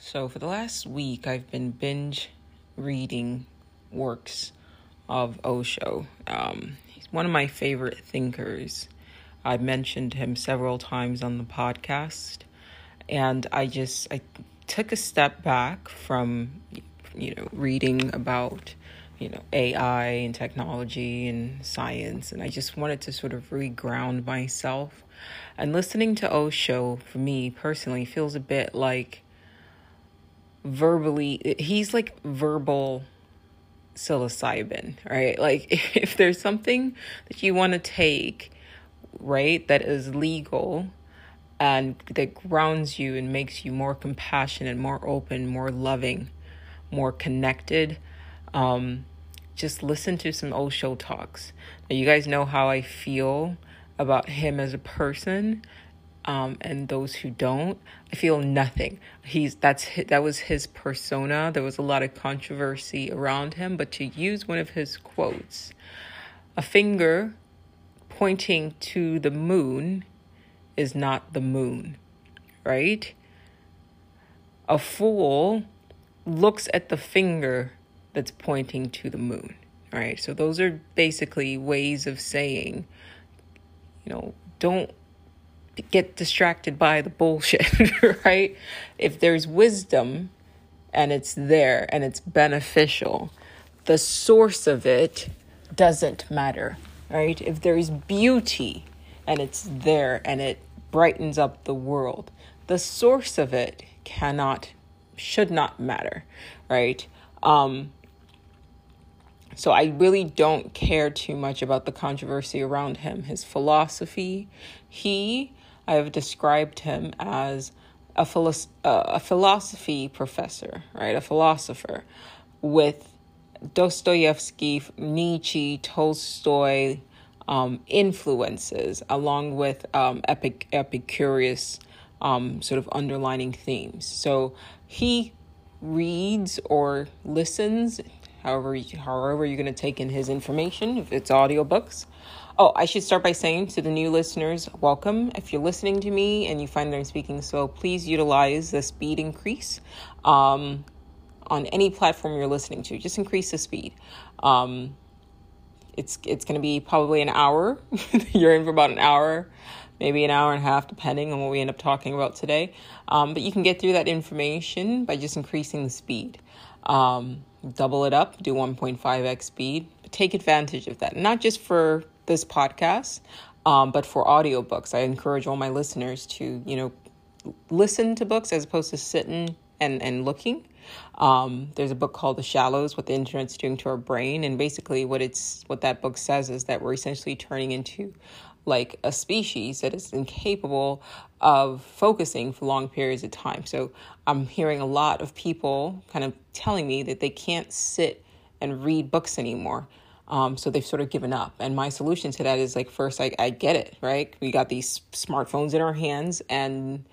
So, for the last week, I've been binge reading works of Osho. Um, he's one of my favorite thinkers. I mentioned him several times on the podcast, and I just I took a step back from you know reading about you know AI and technology and science, and I just wanted to sort of reground myself. And listening to Osho for me personally feels a bit like verbally he's like verbal psilocybin right? Like if there's something that you want to take right that is legal and that grounds you and makes you more compassionate more open more loving more connected um just listen to some Osho talks. Now you guys know how i feel about him as a person um, and those who don't, I feel nothing. He's that's that was his persona. There was a lot of controversy around him, but to use one of his quotes, a finger pointing to the moon is not the moon, right? A fool looks at the finger that's pointing to the moon, right? So those are basically ways of saying, you know, don't get distracted by the bullshit, right? If there's wisdom and it's there and it's beneficial, the source of it doesn't matter, right? If there's beauty and it's there and it brightens up the world, the source of it cannot, should not matter, right? Um, so I really don't care too much about the controversy around him. His philosophy, he I have described him as a, philo- uh, a philosophy professor, right? A philosopher with Dostoevsky, Nietzsche, Tolstoy um, influences, along with um, epic, Epicurus um, sort of underlining themes. So he reads or listens, however, however you're going to take in his information, if it's audiobooks, Oh, I should start by saying to the new listeners, welcome. If you're listening to me and you find that I'm speaking slow, please utilize the speed increase um, on any platform you're listening to. Just increase the speed. Um, it's it's going to be probably an hour. you're in for about an hour, maybe an hour and a half, depending on what we end up talking about today. Um, but you can get through that information by just increasing the speed. Um, double it up, do 1.5x speed. Take advantage of that, not just for this podcast, um, but for audiobooks. I encourage all my listeners to, you know, listen to books as opposed to sitting and, and looking. Um, there's a book called The Shallows, What the Internet's Doing to Our Brain. And basically what it's what that book says is that we're essentially turning into like a species that is incapable of focusing for long periods of time. So I'm hearing a lot of people kind of telling me that they can't sit and read books anymore. Um, so they've sort of given up. And my solution to that is like, first, I, I get it, right? We got these smartphones in our hands, and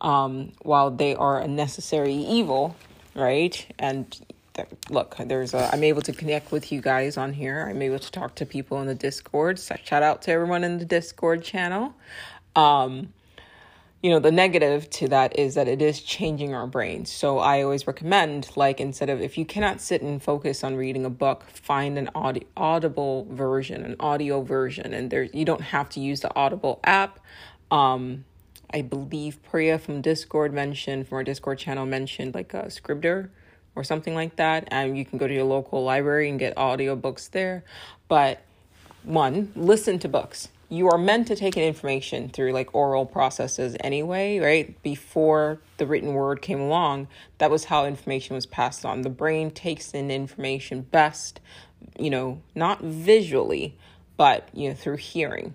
um, while they are a necessary evil, right? And th- look, there's a, I'm able to connect with you guys on here. I'm able to talk to people in the Discord. So shout out to everyone in the Discord channel. Um, you know the negative to that is that it is changing our brains. So i always recommend like instead of if you cannot sit and focus on reading a book find an audi- audible version an audio version. And there you don't have to use the audible app. Um i believe priya from discord mentioned from our discord channel mentioned like a scribner or something like that. And you can go to your local library and get audiobooks there. But one listen to books you are meant to take in information through like oral processes anyway, right? Before the written word came along, that was how information was passed on. The brain takes in information best, you know, not visually, but you know, through hearing,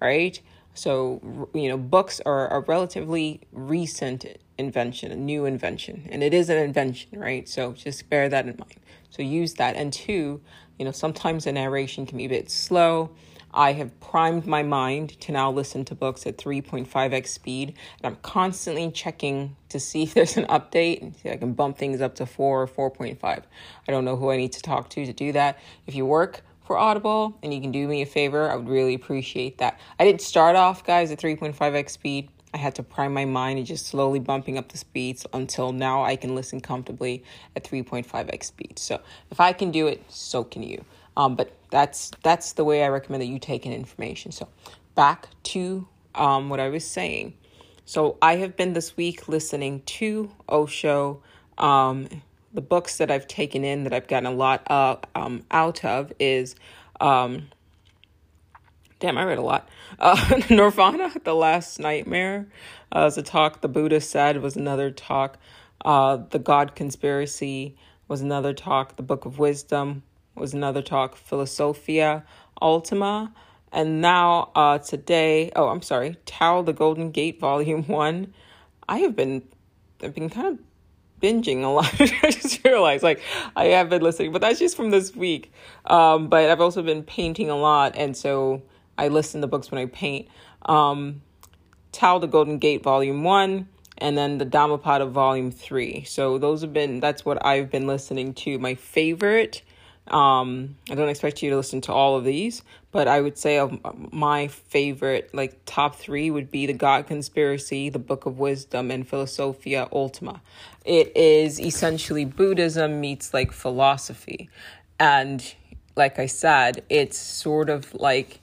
right? So, you know, books are a relatively recent invention, a new invention, and it is an invention, right? So just bear that in mind. So use that. And two, you know, sometimes the narration can be a bit slow I have primed my mind to now listen to books at 3.5x speed, and I'm constantly checking to see if there's an update and see if I can bump things up to 4 or 4.5. I don't know who I need to talk to to do that. If you work for Audible and you can do me a favor, I would really appreciate that. I didn't start off, guys, at 3.5x speed. I had to prime my mind and just slowly bumping up the speeds until now I can listen comfortably at 3.5x speed. So if I can do it, so can you. Um, but that's that's the way I recommend that you take in information. So back to um, what I was saying. So I have been this week listening to Osho. Um, the books that I've taken in that I've gotten a lot uh, um, out of is, um, damn, I read a lot. Uh, Nirvana, The Last Nightmare, uh, was a talk. The Buddha said was another talk. Uh, the God Conspiracy was another talk. The Book of Wisdom was another talk. Philosophia Ultima. And now, uh, today, oh, I'm sorry, Tao, the Golden Gate, Volume 1. I have been, I've been kind of binging a lot. I just realized, like, I have been listening, but that's just from this week. Um, but I've also been painting a lot, and so I listen to books when I paint. Um, Tao, the Golden Gate, Volume 1, and then the Dhammapada, Volume 3. So those have been, that's what I've been listening to. My favorite um, I don't expect you to listen to all of these, but I would say my favorite, like top three, would be The God Conspiracy, The Book of Wisdom, and Philosophia Ultima. It is essentially Buddhism meets like philosophy. And like I said, it's sort of like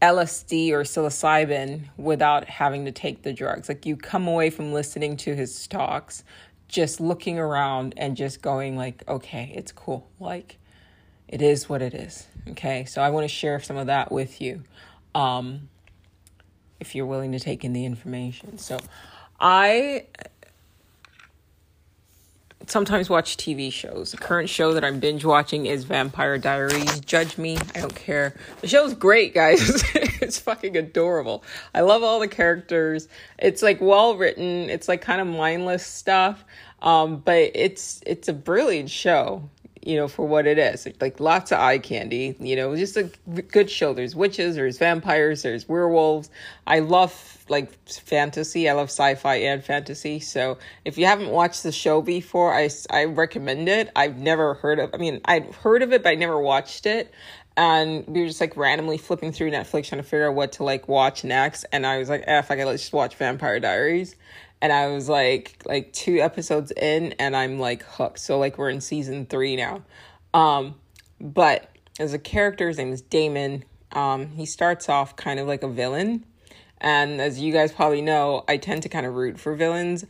LSD or psilocybin without having to take the drugs. Like you come away from listening to his talks just looking around and just going like okay it's cool like it is what it is. Okay, so I want to share some of that with you um, if you're willing to take in the information. So I sometimes watch TV shows. The current show that I'm binge watching is Vampire Diaries. Judge me, I don't care. The show's great, guys. it's fucking adorable. I love all the characters. It's like well written. It's like kind of mindless stuff. Um, but it's it's a brilliant show you know, for what it is. Like lots of eye candy, you know, just a good show. There's witches, there's vampires, there's werewolves. I love like fantasy. I love sci-fi and fantasy. So if you haven't watched the show before, I, I recommend it. I've never heard of, I mean, I've heard of it, but I never watched it. And we were just like randomly flipping through Netflix trying to figure out what to like watch next. And I was like, eh, if I could, let's just watch Vampire Diaries and I was like like two episodes in and I'm like hooked. So like we're in season 3 now. Um but as a character his name is Damon. Um he starts off kind of like a villain. And as you guys probably know, I tend to kind of root for villains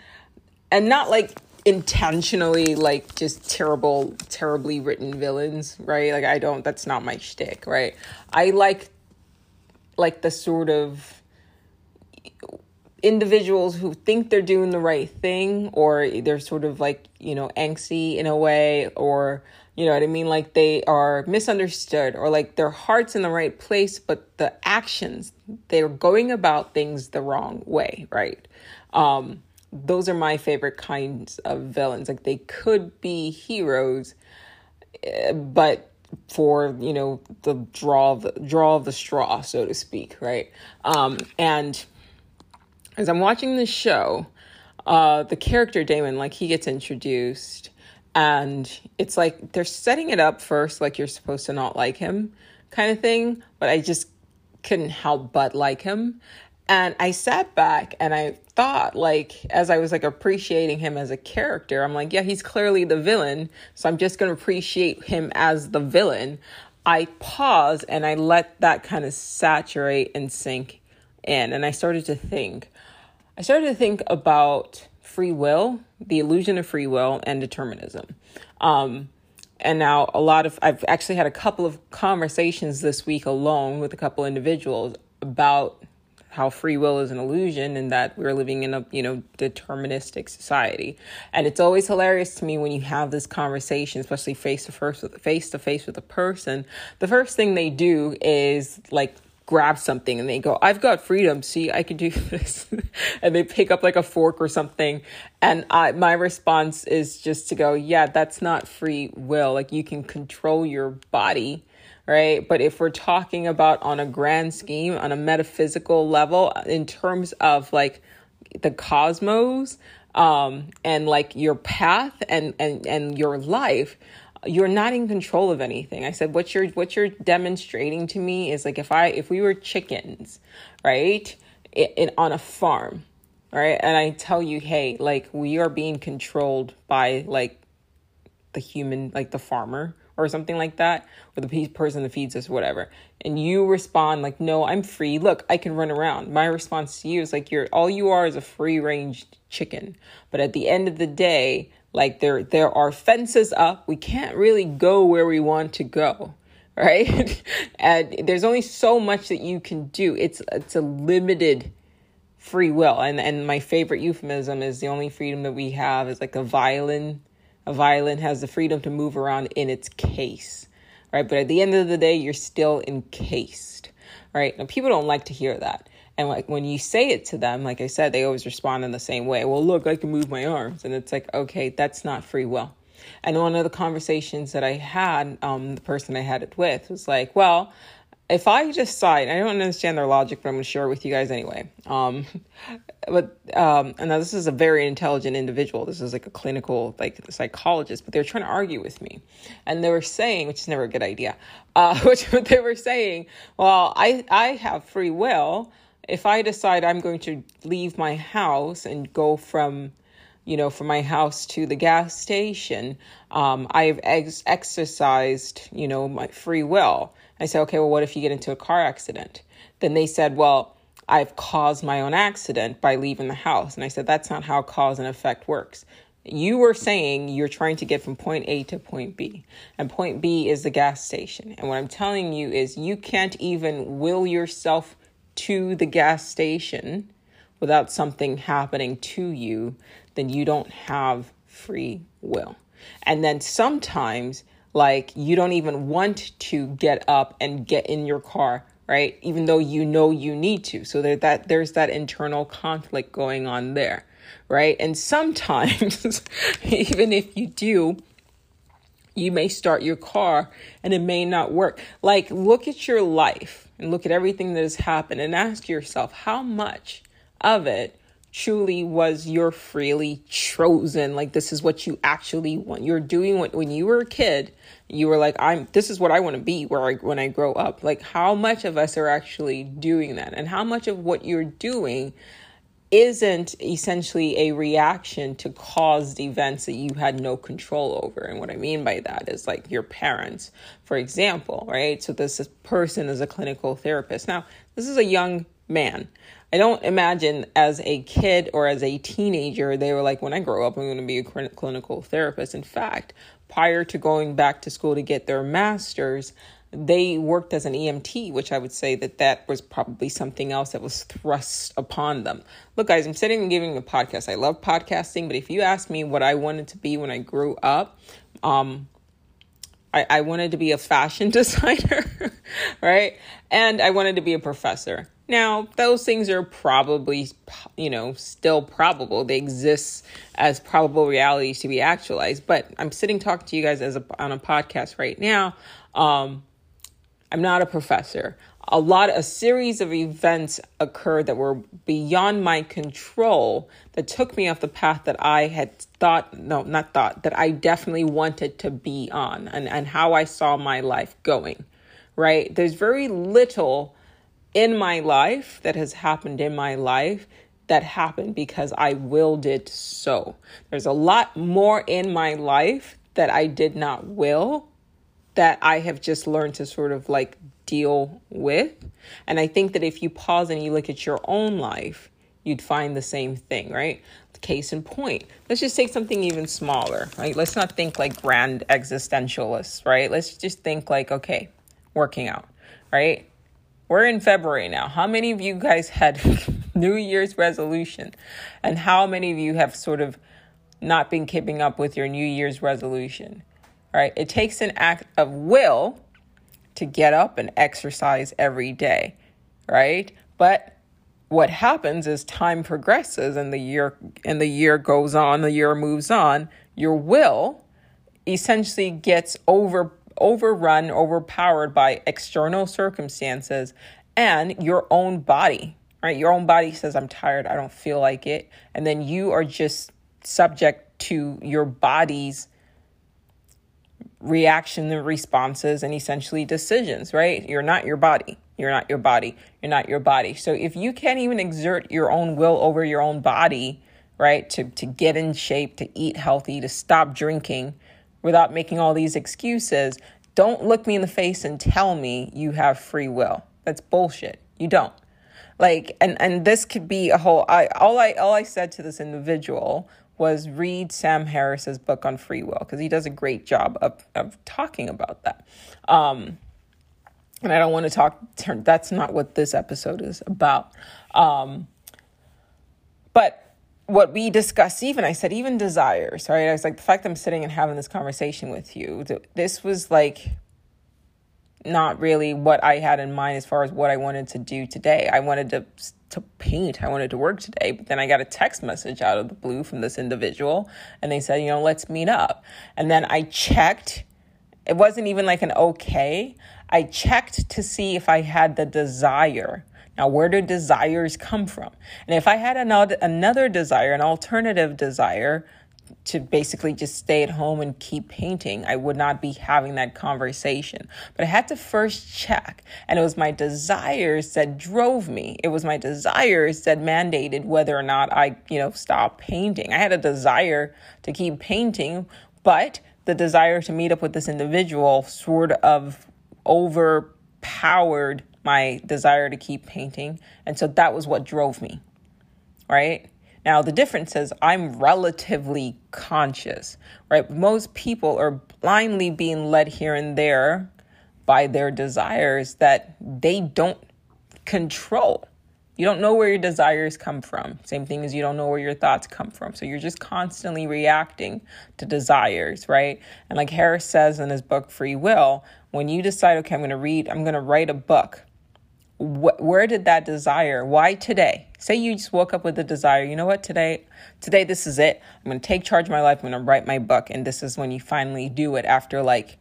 and not like intentionally like just terrible terribly written villains, right? Like I don't that's not my shtick, right? I like like the sort of individuals who think they're doing the right thing or they're sort of like you know angsty in a way or you know what i mean? Like they are misunderstood or like their heart's in the right place but the actions they're going about things the wrong way right? Um those are my favorite kinds of villains. Like they could be heroes eh, but for you know the draw of the draw of the straw so to speak right? Um and as I'm watching this show, uh, the character Damon, like he gets introduced, and it's like they're setting it up first, like you're supposed to not like him, kind of thing. But I just couldn't help but like him. And I sat back and I thought, like, as I was like appreciating him as a character, I'm like, yeah, he's clearly the villain. So I'm just going to appreciate him as the villain. I pause and I let that kind of saturate and sink in. And I started to think, I started to think about free will, the illusion of free will, and determinism. Um, and now a lot of I've actually had a couple of conversations this week alone with a couple individuals about how free will is an illusion and that we're living in a you know deterministic society and it's always hilarious to me when you have this conversation especially face to face face to face with a person the first thing they do is like grab something and they go, I've got freedom. See, I can do this. and they pick up like a fork or something. And I, my response is just to go, yeah, that's not free will. Like you can control your body, right? But if we're talking about on a grand scheme, on a metaphysical level, in terms of like the cosmos, um, and like your path and, and, and your life, you're not in control of anything. I said what you're what you're demonstrating to me is like if I if we were chickens, right? in, in on a farm, right? And I tell you, hey, like we are being controlled by like the human, like the farmer or something like that, or the person that feeds us, whatever. And you respond like, "No, I'm free. Look, I can run around." My response to you is like, "You're all you are is a free range chicken." But at the end of the day, like there there are fences up. We can't really go where we want to go, right? and there's only so much that you can do. It's it's a limited free will. And and my favorite euphemism is the only freedom that we have is like a violin. A violin has the freedom to move around in its case, right? But at the end of the day, you're still encased, right? Now people don't like to hear that. And like when you say it to them, like I said, they always respond in the same way. Well, look, I can move my arms. And it's like, okay, that's not free will. And one of the conversations that I had, um, the person I had it with was like, well, if I just decide, I don't understand their logic, but I'm going to share it with you guys anyway. Um, but um, and now this is a very intelligent individual. This is like a clinical like psychologist, but they're trying to argue with me, and they were saying, which is never a good idea. Uh, which they were saying, well, I I have free will. If I decide I'm going to leave my house and go from you know, from my house to the gas station, um, I've ex- exercised, you know, my free will. I said, okay, well, what if you get into a car accident? Then they said, well, I've caused my own accident by leaving the house. And I said, that's not how cause and effect works. You were saying you're trying to get from point A to point B, and point B is the gas station. And what I'm telling you is you can't even will yourself to the gas station without something happening to you, then you don't have free will. And then sometimes like you don't even want to get up and get in your car right? Even though you know you need to. So there that there's that internal conflict going on there right? And sometimes even if you do you may start your car and it may not work. Like look at your life and look at everything that has happened and ask yourself how much of it truly was your freely chosen? Like this is what you actually want. You're doing what when you were a kid you were like i'm this is what i want to be where i when i grow up. Like how much of us are actually doing that? And how much of what you're doing isn't essentially a reaction to caused events that you had no control over. And what i mean by that is like your parents for example right? So this person is a clinical therapist. Now this is a young man. I don't imagine as a kid or as a teenager, they were like, when I grow up, I'm going to be a clinical therapist. In fact, prior to going back to school to get their master's, they worked as an EMT, which I would say that that was probably something else that was thrust upon them. Look, guys, I'm sitting and giving a podcast. I love podcasting, but if you ask me what I wanted to be when I grew up, um, I, I wanted to be a fashion designer, right? And I wanted to be a professor. Now, those things are probably, you know, still probable. They exist as probable realities to be actualized. But I'm sitting talking to you guys as a, on a podcast right now. Um, I'm not a professor. A lot, a series of events occurred that were beyond my control that took me off the path that I had thought, no, not thought, that I definitely wanted to be on and, and how I saw my life going, right? There's very little in my life that has happened in my life that happened because I willed it so. There's a lot more in my life that I did not will that I have just learned to sort of like deal with. And I think that if you pause and you look at your own life, you'd find the same thing, right? Case in point, let's just take something even smaller, right? Let's not think like grand existentialists, right? Let's just think like, okay, working out, right? We're in February now. How many of you guys had New Year's resolution? And how many of you have sort of not been keeping up with your New Year's resolution? Right? It takes an act of will to get up and exercise every day, right? But what happens as time progresses and the year and the year goes on, the year moves on, your will essentially gets over overrun, overpowered by external circumstances and your own body, right? Your own body says, I'm tired, I don't feel like it. And then you are just subject to your body's reaction and responses and essentially decisions, right? You're not your body. You're not your body. You're not your body. So if you can't even exert your own will over your own body, right, to, to get in shape, to eat healthy, to stop drinking without making all these excuses, don't look me in the face and tell me you have free will. That's bullshit. You don't. Like and and this could be a whole I all I all I said to this individual was read Sam Harris's book on free will because he does a great job of of talking about that. Um and I don't want to talk that's not what this episode is about. Um but what we discussed even i said even desires right i was like the fact that i'm sitting and having this conversation with you this was like not really what I had in mind as far as what I wanted to do today. I wanted to to paint. I wanted to work today, but then I got a text message out of the blue from this individual and they said, "You know, let's meet up." And then I checked. It wasn't even like an okay. I checked to see if I had the desire. Now, where do desires come from? And if I had another another desire, an alternative desire, to basically just stay at home and keep painting, I would not be having that conversation. But I had to first check. And it was my desires that drove me. It was my desires that mandated whether or not I, you know, stop painting. I had a desire to keep painting, but the desire to meet up with this individual sort of overpowered my desire to keep painting. And so that was what drove me, right? Now, the difference is I'm relatively conscious, right? Most people are blindly being led here and there by their desires that they don't control. You don't know where your desires come from. Same thing as you don't know where your thoughts come from. So you're just constantly reacting to desires, right? And like Harris says in his book, Free Will, when you decide, okay, I'm going to read, I'm going to write a book, wh- where did that desire? Why today? Say you just woke up with a desire, you know what, today, today, this is it. I'm going to take charge of my life. I'm going to write my book. And this is when you finally do it after like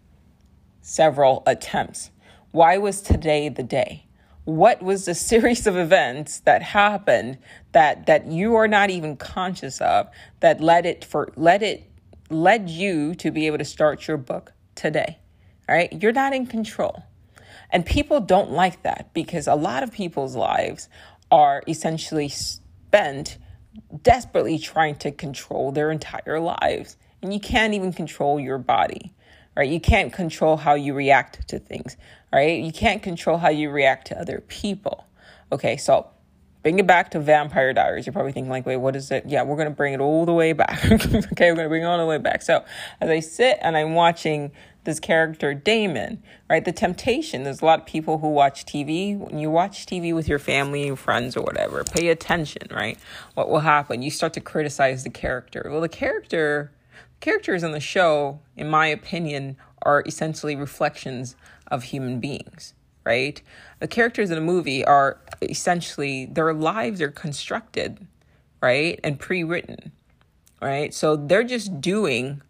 several attempts. Why was today the day? What was the series of events that happened that, that you are not even conscious of that led it for, led it, led you to be able to start your book today? All right. You're not in control. And people don't like that because a lot of people's lives are essentially spent desperately trying to control their entire lives. And you can't even control your body, right? You can't control how you react to things, right? You can't control how you react to other people. Okay, so bring it back to Vampire Diaries. You're probably thinking, like, wait, what is it? Yeah, we're going to bring it all the way back. okay, we're going to bring it all the way back. So as I sit and I'm watching this character Damon, right? The temptation. There's a lot of people who watch TV. When you watch TV with your family, friends, or whatever, pay attention, right? What will happen? You start to criticize the character. Well, the character, characters in the show, in my opinion, are essentially reflections of human beings, right? The characters in a movie are essentially their lives are constructed, right, and pre-written, right? So they're just doing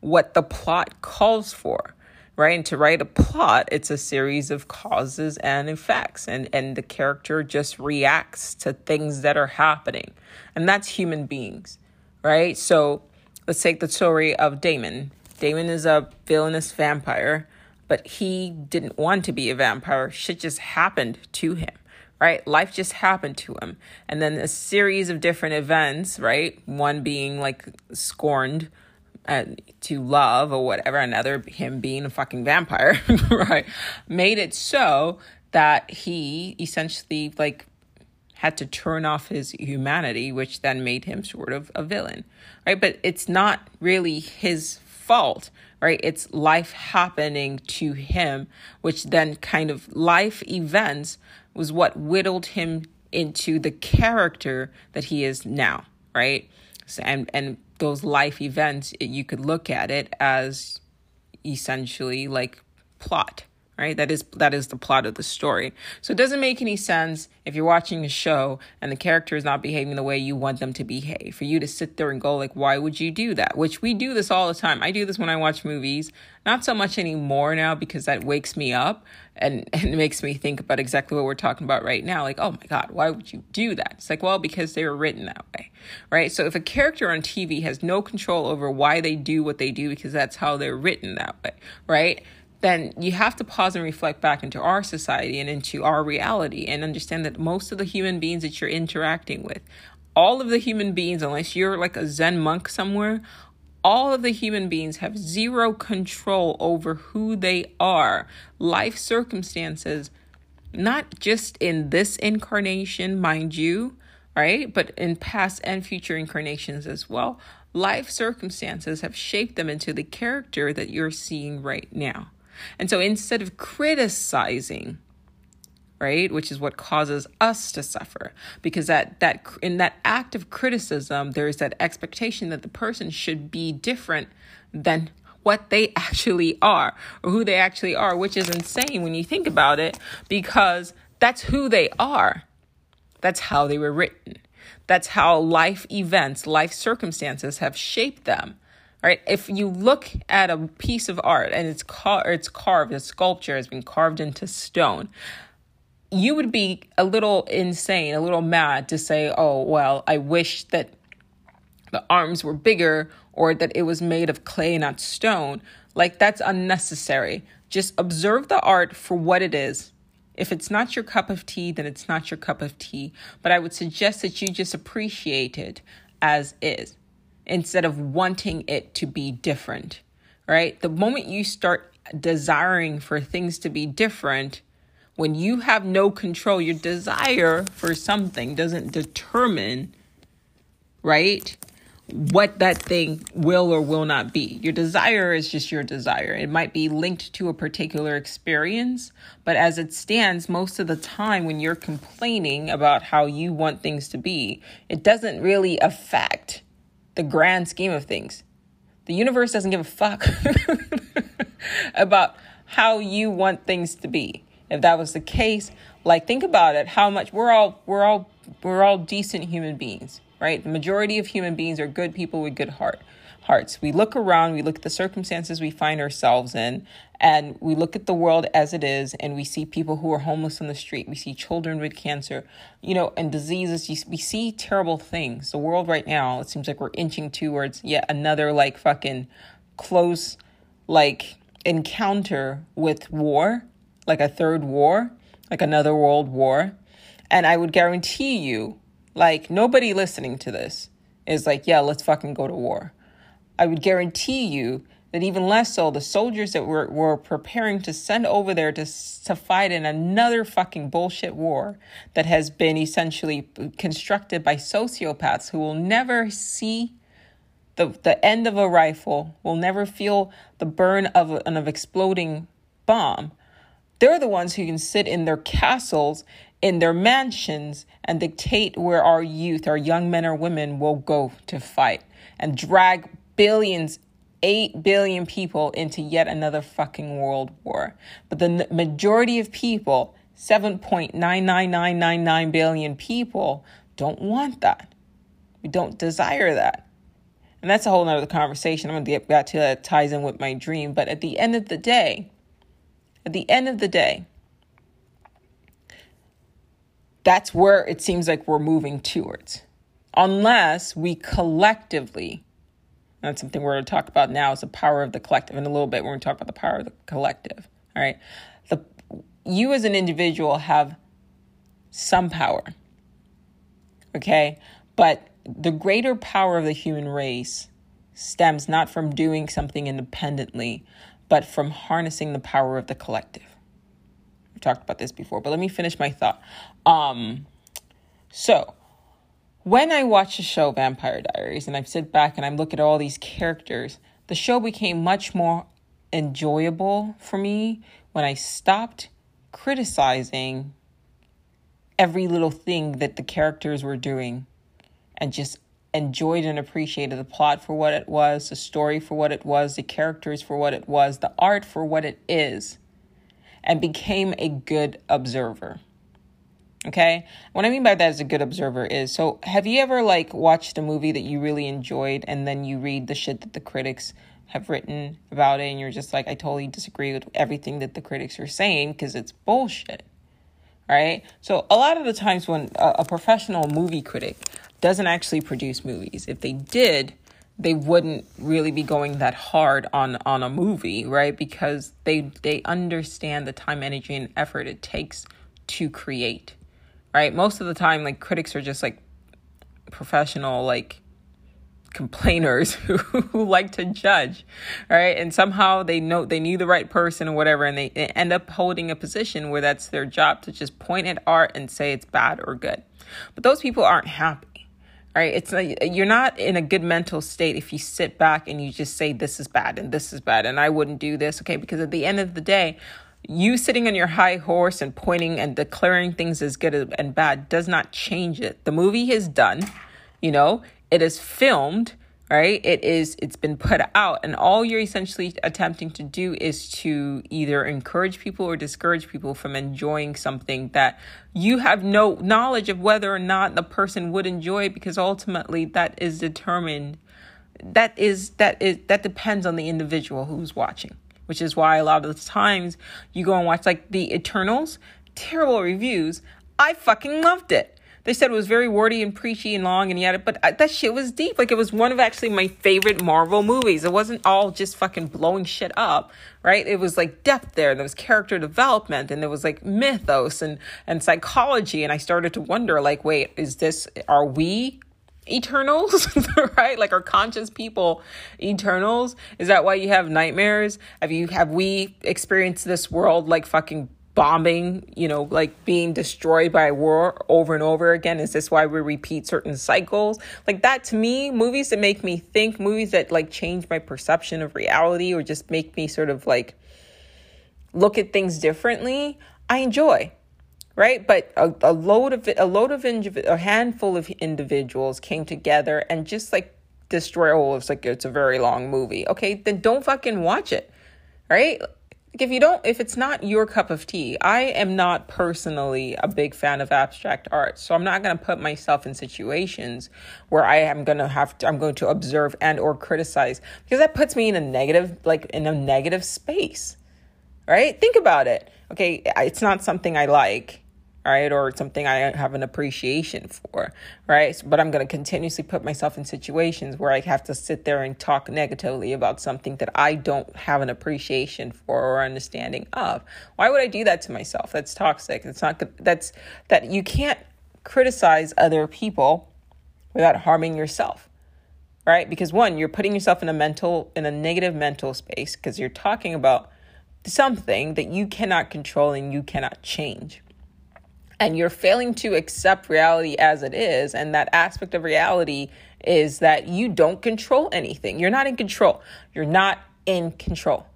what the plot calls for right? And to write a plot it's a series of causes and effects and and the character just reacts to things that are happening. And that's human beings right? So let's take the story of damon. Damon is a villainous vampire but he didn't want to be a vampire. Shit just happened to him right? Life just happened to him. And then a series of different events right? One being like scorned uh, to love or whatever, another him being a fucking vampire, right, made it so that he essentially like had to turn off his humanity, which then made him sort of a villain, right? But it's not really his fault, right? It's life happening to him, which then kind of life events was what whittled him into the character that he is now, right? So, and and those life events, you could look at it as essentially like plot right? That is that is the plot of the story. So it doesn't make any sense if you're watching a show and the character is not behaving the way you want them to behave. For you to sit there and go like why would you do that? Which we do this all the time. I do this when i watch movies. Not so much anymore now because that wakes me up and, and makes me think about exactly what we're talking about right now. Like oh my god why would you do that? It's like well because they were written that way right? So if a character on tv has no control over why they do what they do because that's how they're written that way right then you have to pause and reflect back into our society and into our reality and understand that most of the human beings that you're interacting with, all of the human beings, unless you're like a Zen monk somewhere, all of the human beings have zero control over who they are. Life circumstances, not just in this incarnation, mind you, right? But in past and future incarnations as well. Life circumstances have shaped them into the character that you're seeing right now. And so instead of criticizing, right, which is what causes us to suffer, because that that in that act of criticism, there is that expectation that the person should be different than what they actually are or who they actually are, which is insane when you think about it, because that's who they are. That's how they were written. That's how life events, life circumstances have shaped them. Right? If you look at a piece of art and it's car- it's carved, a sculpture has been carved into stone, you would be a little insane, a little mad to say, "Oh, well, I wish that the arms were bigger or that it was made of clay not stone." Like that's unnecessary. Just observe the art for what it is if it's not your cup of tea, then it's not your cup of tea. But I would suggest that you just appreciate it as is instead of wanting it to be different, right? The moment you start desiring for things to be different, when you have no control, your desire for something doesn't determine, right? what that thing will or will not be. Your desire is just your desire. It might be linked to a particular experience, but as it stands, most of the time when you're complaining about how you want things to be, it doesn't really affect the grand scheme of things. The universe doesn't give a fuck about how you want things to be. If that was the case, like think about it, how much we're all we're all we're all decent human beings right? The majority of human beings are good people with good heart hearts. We look around, we look at the circumstances we find ourselves in, and we look at the world as it is, and we see people who are homeless on the street. We see children with cancer, you know, and diseases. We see terrible things. The world right now, it seems like we're inching towards yet another like fucking close, like encounter with war, like a third war, like another world war. And I would guarantee you like, nobody listening to this is like, yeah, let's fucking go to war. I would guarantee you that even less so, the soldiers that we're, we're preparing to send over there to, to fight in another fucking bullshit war that has been essentially constructed by sociopaths who will never see the, the end of a rifle, will never feel the burn of an of exploding bomb. They're the ones who can sit in their castles in their mansions and dictate where our youth, our young men or women, will go to fight and drag billions, 8 billion people into yet another fucking world war. But the majority of people, 7.99999 billion people, don't want that. We don't desire that. And that's a whole nother conversation. I'm going to get back to that ties in with my dream. But at the end of the day, at the end of the day, that's where it seems like we're moving towards. Unless we collectively, that's something we're going to talk about now is the power of the collective. In a little bit, we're going to talk about the power of the collective. All right. The, you as an individual have some power. Okay. But the greater power of the human race stems not from doing something independently, but from harnessing the power of the collective. We've talked about this before, but let me finish my thought. Um, so when I watch the show Vampire Diaries and I sit back and I look at all these characters, the show became much more enjoyable for me when I stopped criticizing every little thing that the characters were doing and just enjoyed and appreciated the plot for what it was, the story for what it was, the characters for what it was, the art for what it is and became a good observer. Okay? What I mean by that as a good observer is so have you ever like watched a movie that you really enjoyed and then you read the shit that the critics have written about it and you're just like I totally disagree with everything that the critics are saying because it's bullshit. Right? So a lot of the times when a, a professional movie critic doesn't actually produce movies, if they did, they wouldn't really be going that hard on on a movie, right? Because they they understand the time, energy, and effort it takes to create, right? Most of the time, like critics are just like professional, like complainers who, who like to judge, right? And somehow they know they knew the right person or whatever, and they, end up holding a position where that's their job to just point at art and say it's bad or good. But those people aren't happy right it's like you're not in a good mental state if you sit back and you just say this is bad and this is bad and i wouldn't do this okay because at the end of the day you sitting on your high horse and pointing and declaring things as good and bad does not change it. The movie is done you know? It is filmed right? It is it's been put out and all you're essentially attempting to do is to either encourage people or discourage people from enjoying something that you have no knowledge of whether or not the person would enjoy because ultimately that is determined that is that is that depends on the individual who's watching which is why a lot of the times you go and watch like the eternals terrible reviews i fucking loved it they said it was very wordy and preachy and long and it but that shit was deep. Like it was one of actually my favorite Marvel movies. It wasn't all just fucking blowing shit up, right? It was like depth there. And there was character development and there was like mythos and, and psychology. And I started to wonder, like, wait, is this, are we eternals right like are conscious people eternals is that why you have nightmares have you have we experienced this world like fucking bombing, you know, like being destroyed by war over and over again? Is this why we repeat certain cycles? Like that to me, movies that make me think, movies that like change my perception of reality or just make me sort of like look at things differently, I enjoy. Right, but a, a load of a load of indiv- a handful of individuals came together and just like destroy. Oh, it's like it's a very long movie. Okay, then don't fucking watch it right? like if you don't if it's not your cup of tea i am not personally a big fan of abstract art so i'm not going to put myself in situations where i am going to have to i'm going to observe and or criticize because that puts me in a negative like in a negative space right think about it okay it's not something i like right? Or something I have an appreciation for, right? But I'm going to continuously put myself in situations where I have to sit there and talk negatively about something that I don't have an appreciation for or understanding of. Why would I do that to myself? That's toxic. It's not good. That's that you can't criticize other people without harming yourself. Right? Because one, you're putting yourself in a mental in a negative mental space because you're talking about something that you cannot control and you cannot change and you're failing to accept reality as it is and that aspect of reality is that you don't control anything. You're not in control. You're not in control.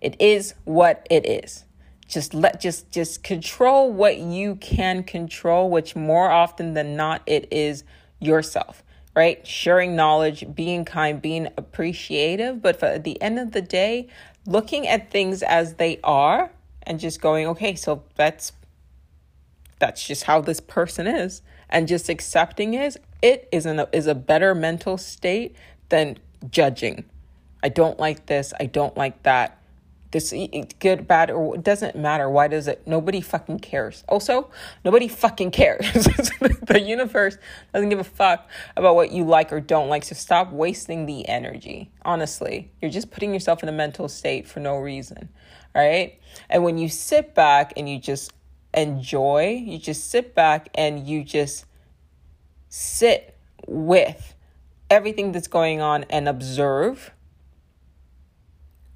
It is what it is. Just let just just control what you can control which more often than not it is yourself right? Sharing knowledge being kind being appreciative. But at the end of the day looking at things as they are and just going okay so that's that's just how this person is. And just accepting is it is an, is a better mental state than judging. I don't like this i don't like that. This good bad or it doesn't matter. Why does it nobody fucking cares. Also nobody fucking cares. The universe doesn't give a fuck about what you like or don't like. So stop wasting the energy honestly. You're just putting yourself in a mental state for no reason right? And when you sit back and you just enjoy. You just sit back and you just sit with everything that's going on and observe,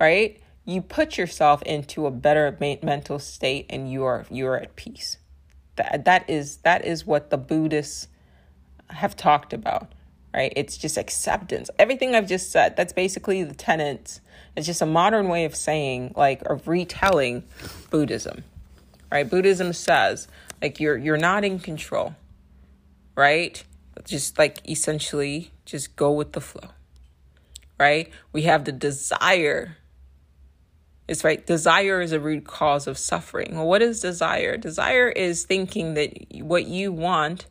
right? You put yourself into a better mental state and you are you are at peace. That that is that is what the Buddhists have talked about, right? It's just acceptance. Everything I've just said, that's basically the tenets. It's just a modern way of saying like of retelling Buddhism right? Buddhism says like you're you're not in control, right? Just like essentially just go with the flow. Right? We have the desire. It's right. Desire is a root cause of suffering. Well, what is desire? Desire is thinking that what you want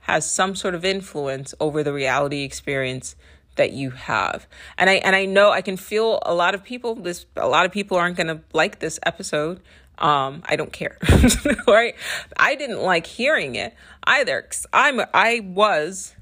has some sort of influence over the reality experience that you have. And I and I know I can feel a lot of people this a lot of people aren't going to like this episode um, I don't care. right? I didn't like hearing it either. Cause I'm I was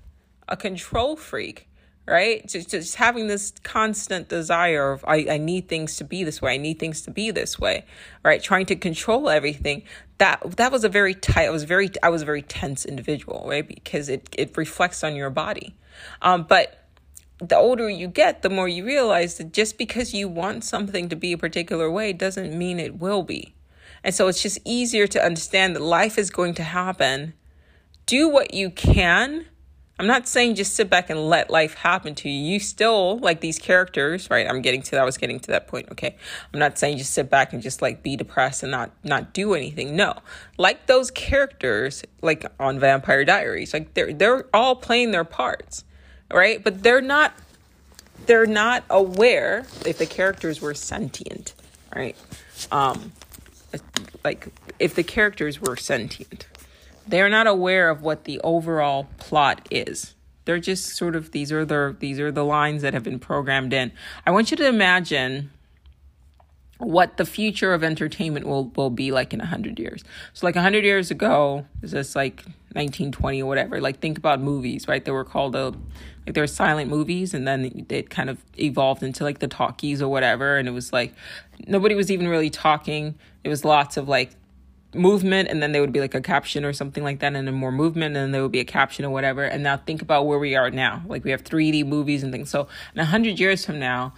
a control freak, right? Just, just having this constant desire of I, I need things to be this way. I need things to be this way, right? Trying to control everything. That that was a very tight. I was very I was a very tense individual, right? Because it it reflects on your body. Um, but the older you get, the more you realize that just because you want something to be a particular way doesn't mean it will be. And so it's just easier to understand that life is going to happen. Do what you can I'm not saying just sit back and let life happen to you. You still like these characters, right? I'm getting to that. I was getting to that point. Okay. I'm not saying just sit back and just like be depressed and not not do anything. No. Like those characters like on Vampire Diaries, like they're they're all playing their parts, right? But they're not they're not aware if the characters were sentient, right? Um like if the characters were sentient they're not aware of what the overall plot is. They're just sort of these are the these are the lines that have been programmed in. I want you to imagine what the future of entertainment will will be like in 100 years. So like 100 years ago, is this like 1920 or whatever. Like think about movies, right? They were called a like they were silent movies and then it kind of evolved into like the talkies or whatever and it was like nobody was even really talking. It was lots of like movement and then there would be like a caption or something like that and then more movement and then there would be a caption or whatever and now think about where we are now like we have 3d movies and things so in 100 years from now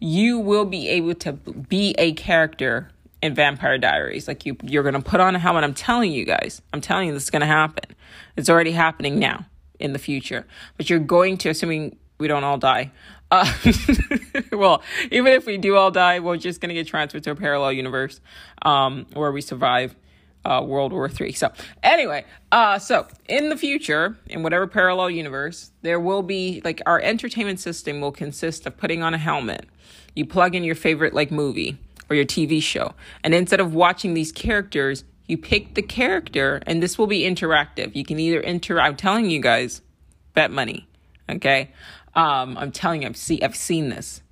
you will be able to be a character in vampire diaries. Like you you're going to put on a helmet. I'm telling you guys i'm telling you this is going to happen. It's already happening now in the future. But you're going to assuming we don't all die uh, well, even if we do all die, we're just gonna get transferred to a parallel universe um, where we survive uh, World War Three. So anyway, uh, so in the future, in whatever parallel universe, there will be like our entertainment system will consist of putting on a helmet. You plug in your favorite like movie or your TV show, and instead of watching these characters, you pick the character, and this will be interactive. You can either interact. I'm telling you guys, bet money. Okay. Um, I'm telling you, I've, see, I've seen this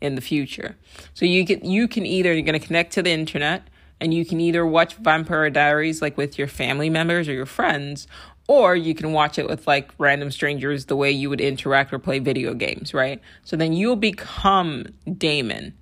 in the future. So you can you can either you're going to connect to the internet and you can either watch Vampire Diaries like with your family members or your friends, or you can watch it with like random strangers the way you would interact or play video games, right? So then you'll become Damon,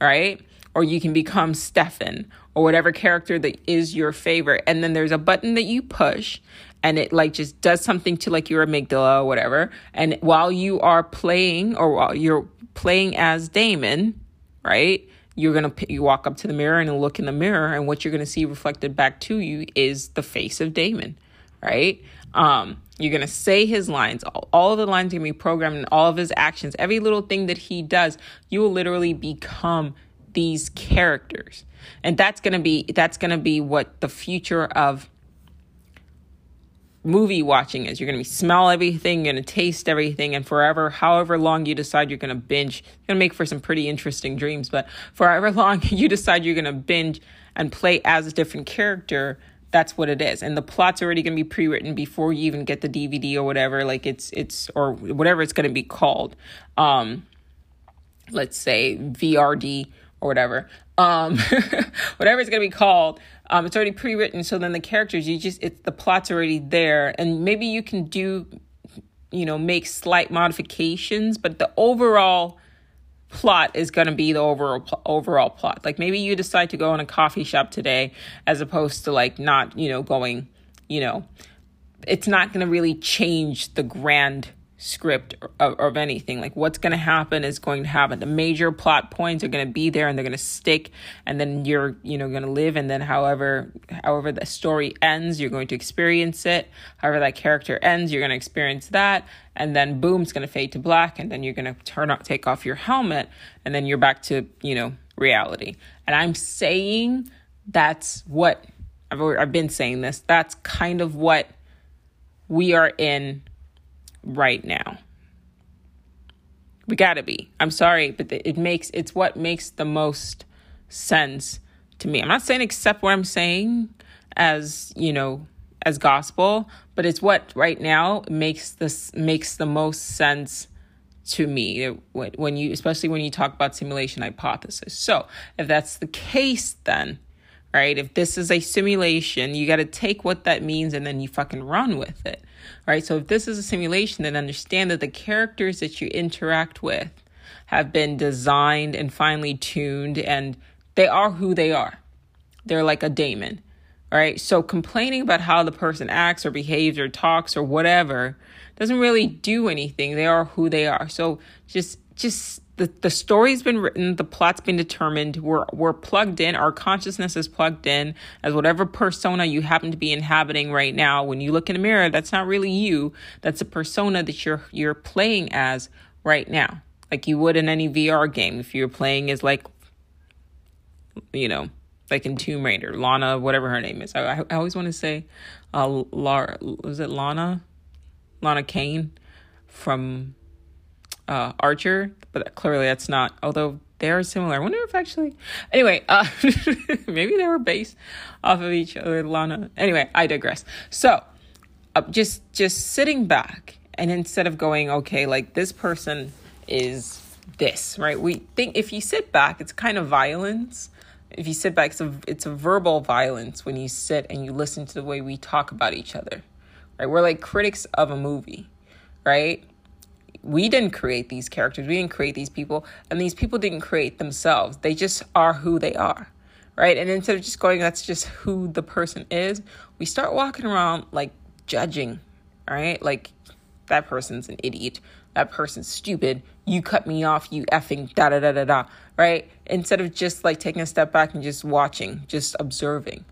right? Or you can become Stefan or whatever character that is your favorite. And then there's a button that you push and it like just does something to like your amygdala or whatever. And while you are playing or while you're playing as Damon, right? You're gonna you walk up to the mirror and look in the mirror, and what you're gonna see reflected back to you is the face of Damon, right? Um, you're gonna say his lines. All, all of the lines are gonna be programmed, and all of his actions, every little thing that he does, you will literally become these characters, and that's gonna be that's gonna be what the future of movie watching is. You're going to be smell everything, you're going to taste everything, and forever, however long you decide you're going to binge, it's going to make for some pretty interesting dreams. But forever long you decide you're going to binge and play as a different character, that's what it is. And the plot's already going to be pre-written before you even get the DVD or whatever. Like it's it's or whatever it's going to be called. Um, let's say VRD or whatever. Um, whatever it's going to be called um, it's already pre-written, so then the characters, you just it's the plot's already there, and maybe you can do, you know, make slight modifications, but the overall plot is going to be the overall overall plot. Like maybe you decide to go in a coffee shop today, as opposed to like not, you know, going, you know, it's not going to really change the grand script of, of anything. Like what's going to happen is going to happen. The major plot points are going to be there and they're going to stick and then you're, you know, going to live and then however however the story ends, you're going to experience it. However that character ends, you're going to experience that and then boom, it's going to fade to black and then you're going to turn out take off your helmet and then you're back to, you know, reality. And I'm saying that's what I've I've been saying this. That's kind of what we are in right now. We gotta be. I'm sorry, but it makes it's what makes the most sense to me. I'm not saying accept what I'm saying as you know as gospel, but it's what right now makes this makes the most sense to me when you especially when you talk about simulation hypothesis. So if that's the case, then right? If this is a simulation, you got to take what that means and then you fucking run with it, right? So if this is a simulation, then understand that the characters that you interact with have been designed and finely tuned and they are who they are. They're like a daemon, right? So complaining about how the person acts or behaves or talks or whatever doesn't really do anything. They are who they are. So just just the, the story's been written, the plot's been determined, we're we're plugged in, our consciousness is plugged in as whatever persona you happen to be inhabiting right now. When you look in a mirror, that's not really you. That's a persona that you're you're playing as right now. Like you would in any VR game if you're playing as like you know, like in Tomb Raider, Lana, whatever her name is. I, I always want to say uh Lara was it Lana? Lana Kane from uh, Archer, but clearly that's not. Although they are similar. I wonder if actually. Anyway, uh, maybe they were based off of each other. Lana. Anyway, I digress. So, uh, just just sitting back and instead of going, okay, like this person is this, right? We think if you sit back, it's kind of violence. If you sit back, it's a, it's a verbal violence when you sit and you listen to the way we talk about each other, right? We're like critics of a movie, right? We didn't create these characters, we didn't create these people, and these people didn't create themselves. They just are who they are, right? And instead of just going, that's just who the person is, we start walking around like judging, right? Like that person's an idiot, that person's stupid, you cut me off, you effing da da da da da, right? Instead of just like taking a step back and just watching, just observing,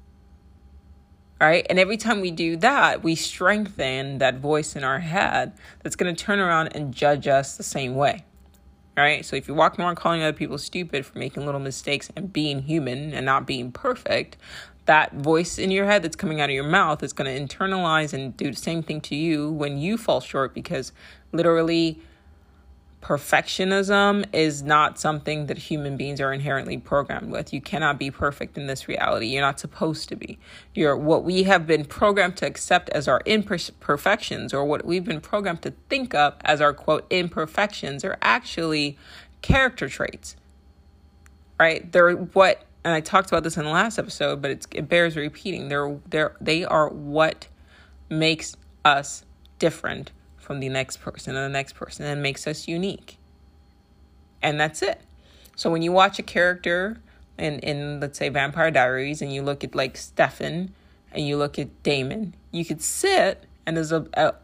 right? And every time we do that, we strengthen that voice in our head that's going to turn around and judge us the same way, right? So if you're walking around calling other people stupid for making little mistakes and being human and not being perfect, that voice in your head that's coming out of your mouth is going to internalize and do the same thing to you when you fall short because literally perfectionism is not something that human beings are inherently programmed with. You cannot be perfect in this reality. You're not supposed to be. You're what we have been programmed to accept as our imperfections or what we've been programmed to think of as our quote imperfections are actually character traits. Right? They're what and I talked about this in the last episode, but it bears repeating. They're they're they are what makes us different from the next person and the next person and makes us unique. And that's it. So when you watch a character in, in let's say Vampire Diaries and you look at like Stefan and you look at Damon, you could sit and as a, a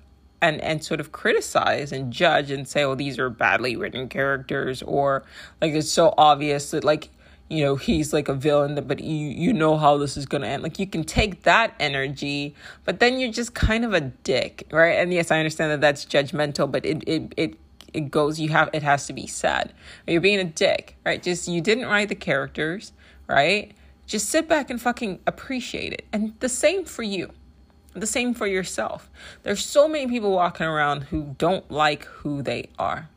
and and sort of criticize and judge and say, "Oh, these are badly written characters," or like it's so obvious that like you know he's like a villain but you you know how this is going to end. Like you can take that energy but then you're just kind of a dick right? And yes i understand that that's judgmental but it it it it goes you have it has to be said. You're being a dick right? Just you didn't write the characters right? Just sit back and fucking appreciate it. And the same for you. The same for yourself. There's so many people walking around who don't like who they are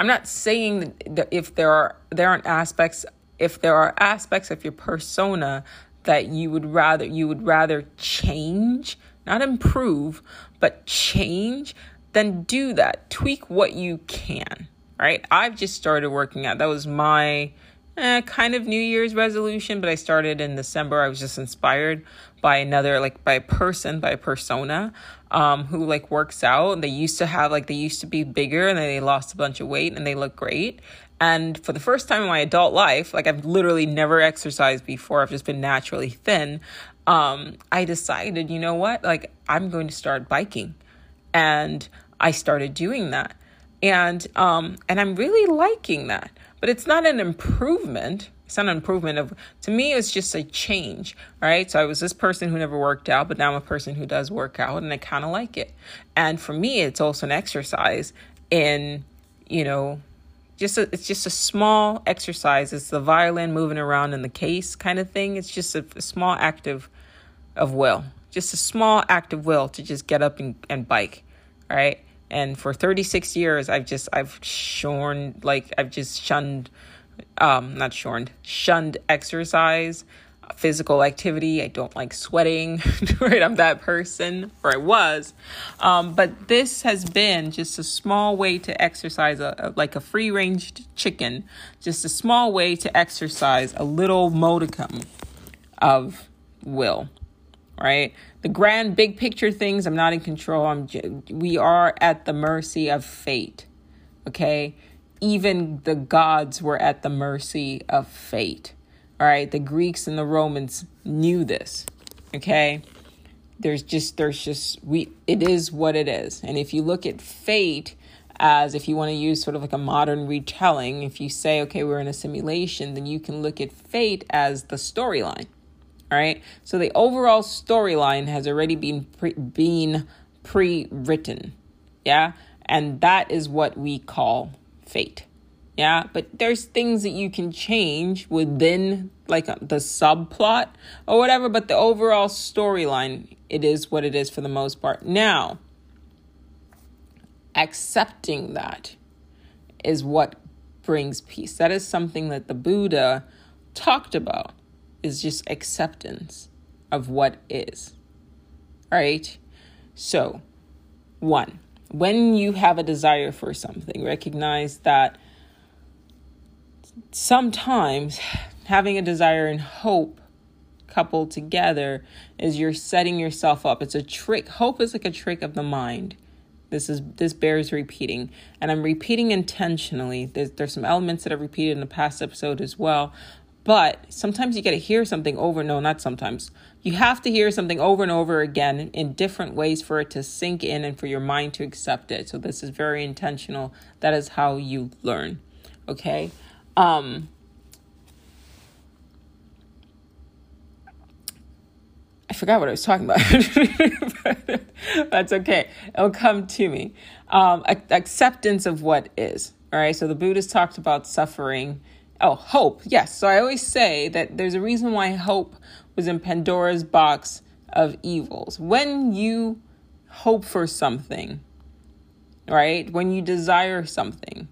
I'm not saying that if there are there aren't aspects if there are aspects of your persona that you would rather you would rather change, not improve, but change, then do that. Tweak what you can. Right? I've just started working out. That was my eh, kind of New Year's resolution, but I started in December. I was just inspired by another, like by a person, by a persona um, who like works out. They used to have like they used to be bigger and then they lost a bunch of weight and they look great. And for the first time in my adult life, like I've literally never exercised before. I've just been naturally thin. Um, I decided, you know what? Like I'm going to start biking, and I started doing that, and um, and I'm really liking that. But it's not an improvement. It's not an improvement of to me it's just a change right? So i was this person who never worked out but now i'm a person who does work out and i kind of like it. And for me it's also an exercise in you know just a, it's just a small exercise. It's the violin moving around in the case kind of thing. It's just a, a small act of, of will. Just a small act of will to just get up and, and bike right and for 36 years i've just i've shorn like i've just shunned um, not shunned, shunned exercise. physical activity. I don't like sweating, right? I'm that person, or I was. Um, but this has been just a small way to exercise, a, a, like a free range chicken, just a small way to exercise a little modicum of will, right? The grand big picture things, I'm not in control. I'm, we are at the mercy of fate, okay? Even the gods were at the mercy of fate all right, the Greeks and the Romans knew this. Okay? There's just there's just we it is what it is. And if you look at fate as if you want to use sort of like a modern retelling, if you say okay, we're in a simulation, then you can look at fate as the storyline. Right? So the overall storyline has already been pre- been pre-written. Yeah? And that is what we call fate. Yeah, but there's things that you can change within like uh, the subplot or whatever, but the overall storyline, it is what it is for the most part. Now, accepting that is what brings peace. That is something that the Buddha talked about is just acceptance of what is. Right? So, one, when you have a desire for something, recognize that sometimes having a desire and hope coupled together is you're setting yourself up. It's a trick. Hope is like a trick of the mind. This is this bears repeating, and I'm repeating intentionally. There's there's some elements that I've repeated in the past episode as well, but sometimes you got to hear something over. No, not sometimes. You have to hear something over and over again in different ways for it to sink in and for your mind to accept it. So this is very intentional. That is how you learn. Okay. Um, I forgot what I was talking about. That's okay. It'll come to me. Um, acceptance of what is. All right. So the Buddhists talked about suffering. Oh, hope. Yes. So I always say that there's a reason why hope was in Pandora's box of evils. When you hope for something, right? When you desire something,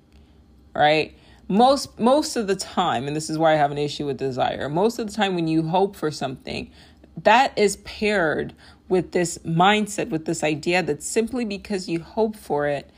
right? most most of the time and this is why i have an issue with desire most of the time when you hope for something that is paired with this mindset with this idea that simply because you hope for it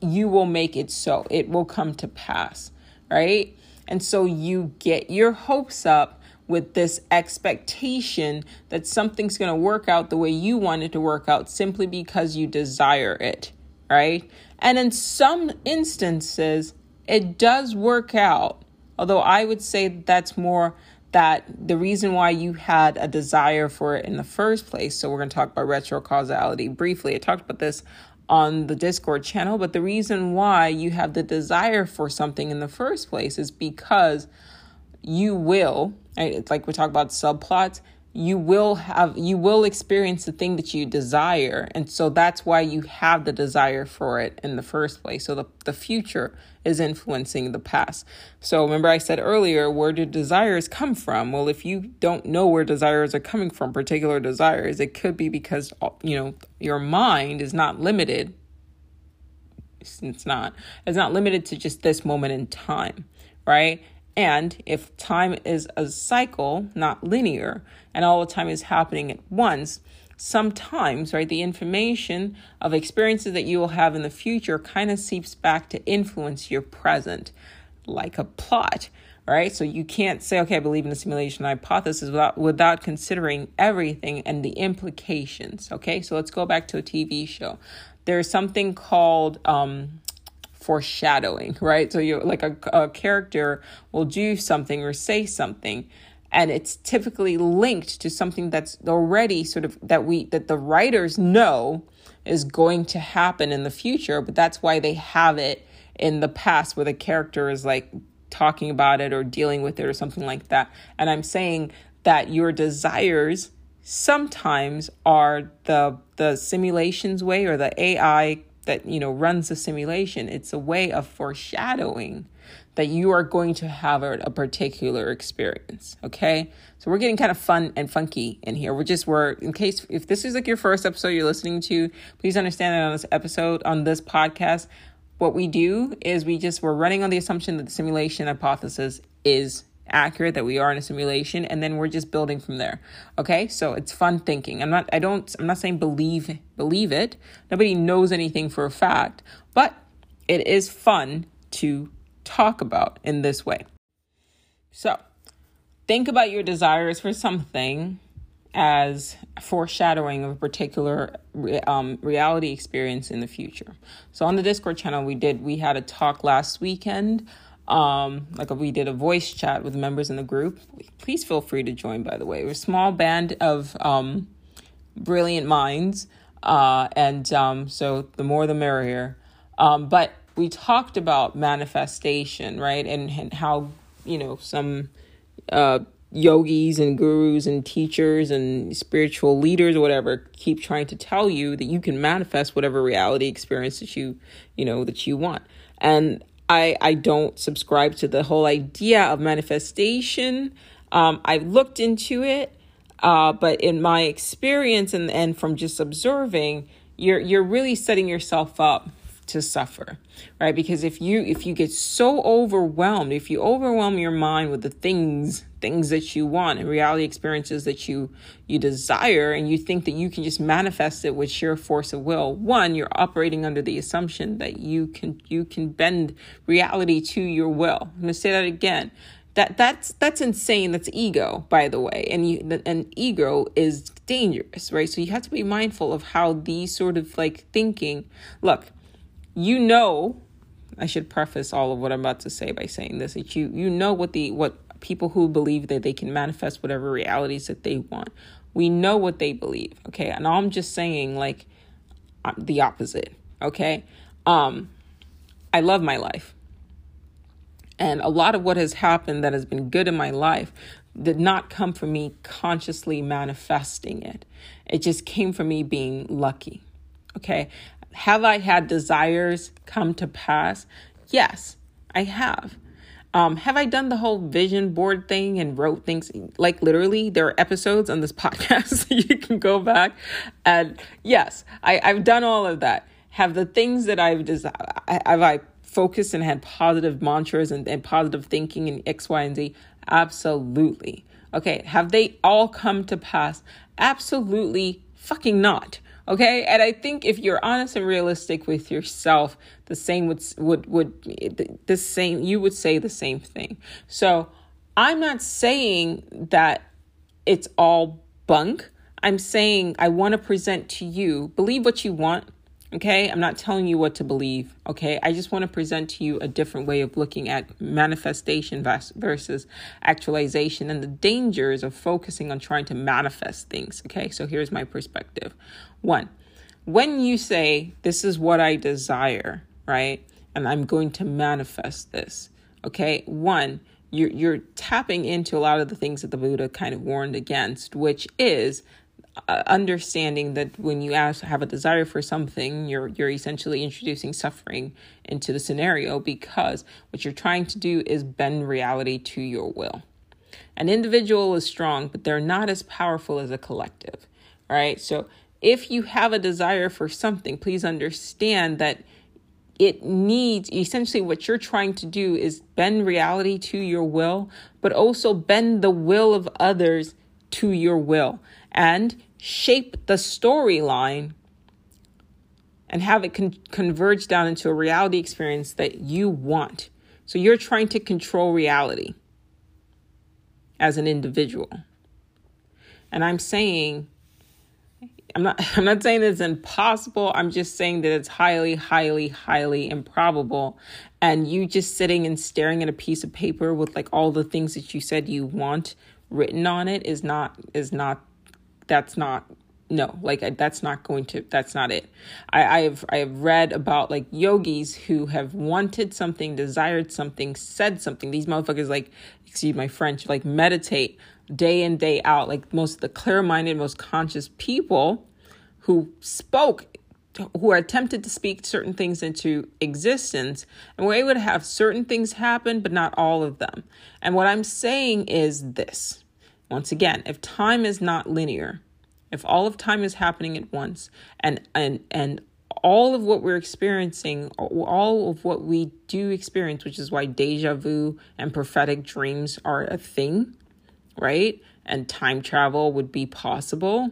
you will make it so it will come to pass right and so you get your hopes up with this expectation that something's going to work out the way you want it to work out simply because you desire it right and in some instances it does work out. Although I would say that's more that the reason why you had a desire for it in the first place. So we're going to talk about retrocausality briefly. I talked about this on the Discord channel, but the reason why you have the desire for something in the first place is because you will, right? like we talk about subplots, you will have you will experience the thing that you desire. And so that's why you have the desire for it in the first place. So the, the future is influencing the past. So remember i said earlier where do desires come from? Well if you don't know where desires are coming from particular desires it could be because you know your mind is not limited. It's not. It's not limited to just this moment in time right and if time is a cycle, not linear, and all the time is happening at once, sometimes, right, the information of experiences that you will have in the future kind of seeps back to influence your present, like a plot, right? So you can't say, okay, I believe in the simulation hypothesis without, without considering everything and the implications, okay? So let's go back to a TV show. There's something called, um, foreshadowing, right? So you like a, a character will do something or say something and it's typically linked to something that's already sort of that we that the writers know is going to happen in the future but that's why they have it in the past where the character is like talking about it or dealing with it or something like that and i'm saying that your desires sometimes are the the simulations way or the ai that you know runs the simulation. It's a way of foreshadowing that you are going to have a, a, particular experience okay? So we're getting kind of fun and funky in here. We're just we're in case if this is like your first episode you're listening to please understand that on this episode on this podcast what we do is we just we're running on the assumption that the simulation hypothesis is accurate that we are in a simulation and then we're just building from there okay so it's fun thinking i'm not i don't i'm not saying believe believe it nobody knows anything for a fact but it is fun to talk about in this way so think about your desires for something as foreshadowing of a particular um, reality experience in the future. So on the Discord channel, we did we had a talk last weekend. Um, like we did a voice chat with members in the group. Please feel free to join. By the way, we're a small band of um, brilliant minds, uh, and um, so the more the merrier. Um, but we talked about manifestation, right, and, and how you know some uh, yogis and gurus and teachers and spiritual leaders or whatever keep trying to tell you that you can manifest whatever reality experience that you you know that you want and i i don't subscribe to the whole idea of manifestation. Um i've looked into it uh but in my experience and and from just observing you're you're really setting yourself up to suffer right? Because if you if you get so overwhelmed if you overwhelm your mind with the things things that you want and reality experiences that you you desire and you think that you can just manifest it with sheer force of will. One you're operating under the assumption that you can you can bend reality to your will. I'm going to say that again. That that's that's insane. That's ego by the way. And you and ego is dangerous right? So you have to be mindful of how these sort of like thinking. Look you know I should preface all of what I'm about to say by saying this that you you know what the what people who believe that they can manifest whatever realities that they want. We know what they believe, okay? And I'm just saying like the opposite, okay? Um I love my life. And a lot of what has happened that has been good in my life did not come from me consciously manifesting it. It just came from me being lucky. Okay have I had desires come to pass? Yes, I have. Um, have I done the whole vision board thing and wrote things? Like literally, there are episodes on this podcast you can go back and yes, I, I've done all of that. Have the things that I've desired, have I focused and had positive mantras and, and positive thinking and X, Y, and Z? Absolutely. Okay, have they all come to pass? Absolutely fucking not. Okay. And I think if you're honest and realistic with yourself, the same would, would, would, the same, you would say the same thing. So I'm not saying that it's all bunk. I'm saying I want to present to you, believe what you want, Okay, I'm not telling you what to believe. Okay, I just want to present to you a different way of looking at manifestation versus actualization and the dangers of focusing on trying to manifest things. Okay, so here's my perspective. One, when you say, This is what I desire, right, and I'm going to manifest this, okay, one, you're, you're tapping into a lot of the things that the Buddha kind of warned against, which is uh, understanding that when you ask, have a desire for something, you're you're essentially introducing suffering into the scenario because what you're trying to do is bend reality to your will. An individual is strong, but they're not as powerful as a collective. All right. So if you have a desire for something, please understand that it needs essentially what you're trying to do is bend reality to your will, but also bend the will of others to your will and shape the storyline and have it con- converge down into a reality experience that you want. So you're trying to control reality as an individual. And I'm saying I'm not I'm not saying it's impossible. I'm just saying that it's highly highly highly improbable. And you just sitting and staring at a piece of paper with like all the things that you said you want written on it is not is not that's not no like that's not going to that's not it. I i've i've read about like yogis who have wanted something desired something said something. These motherfuckers like excuse my french like meditate day in day out like most of the clear-minded most conscious people who spoke who are attempted to speak certain things into existence and were able to have certain things happen but not all of them. And what i'm saying is this. Once again, if time is not linear, if all of time is happening at once and and and all of what we're experiencing, all of what we do experience, which is why deja vu and prophetic dreams are a thing, right? And time travel would be possible,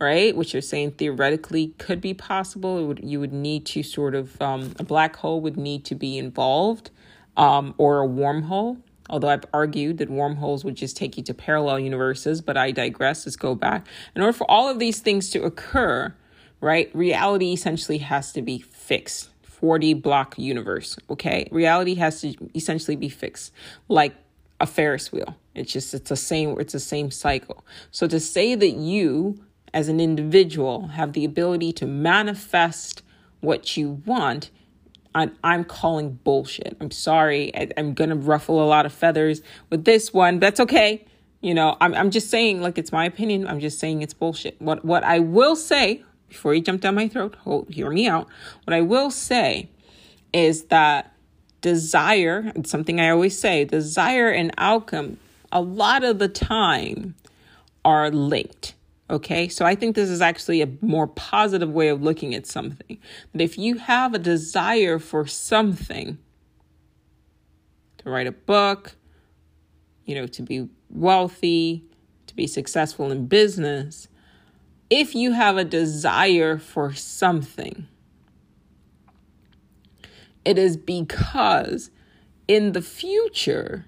right? Which you're saying theoretically could be possible. Would, you would need to sort of, um, a black hole would need to be involved, um, or a wormhole. Although I've argued that wormholes would just take you to parallel universes, but I digress. Let's go back. In order for all of these things to occur, right? Reality essentially has to be fixed. 4D block universe, okay? Reality has to essentially be fixed like a Ferris wheel. It's just it's the same it's the same cycle. So to say that you as an individual have the ability to manifest what you want I'm, I'm calling bullshit. I'm sorry. I, am going to ruffle a lot of feathers with this one. That's okay. You know, I'm, I'm just saying, like, it's my opinion. I'm just saying it's bullshit. What, what I will say, before you jump down my throat, hold, hear me out. What I will say is that desire, something I always say, desire and outcome, a lot of the time are linked. Okay, so I think this is actually a more positive way of looking at something. That if you have a desire for something, to write a book, you know, to be wealthy, to be successful in business, if you have a desire for something, it is because in the future,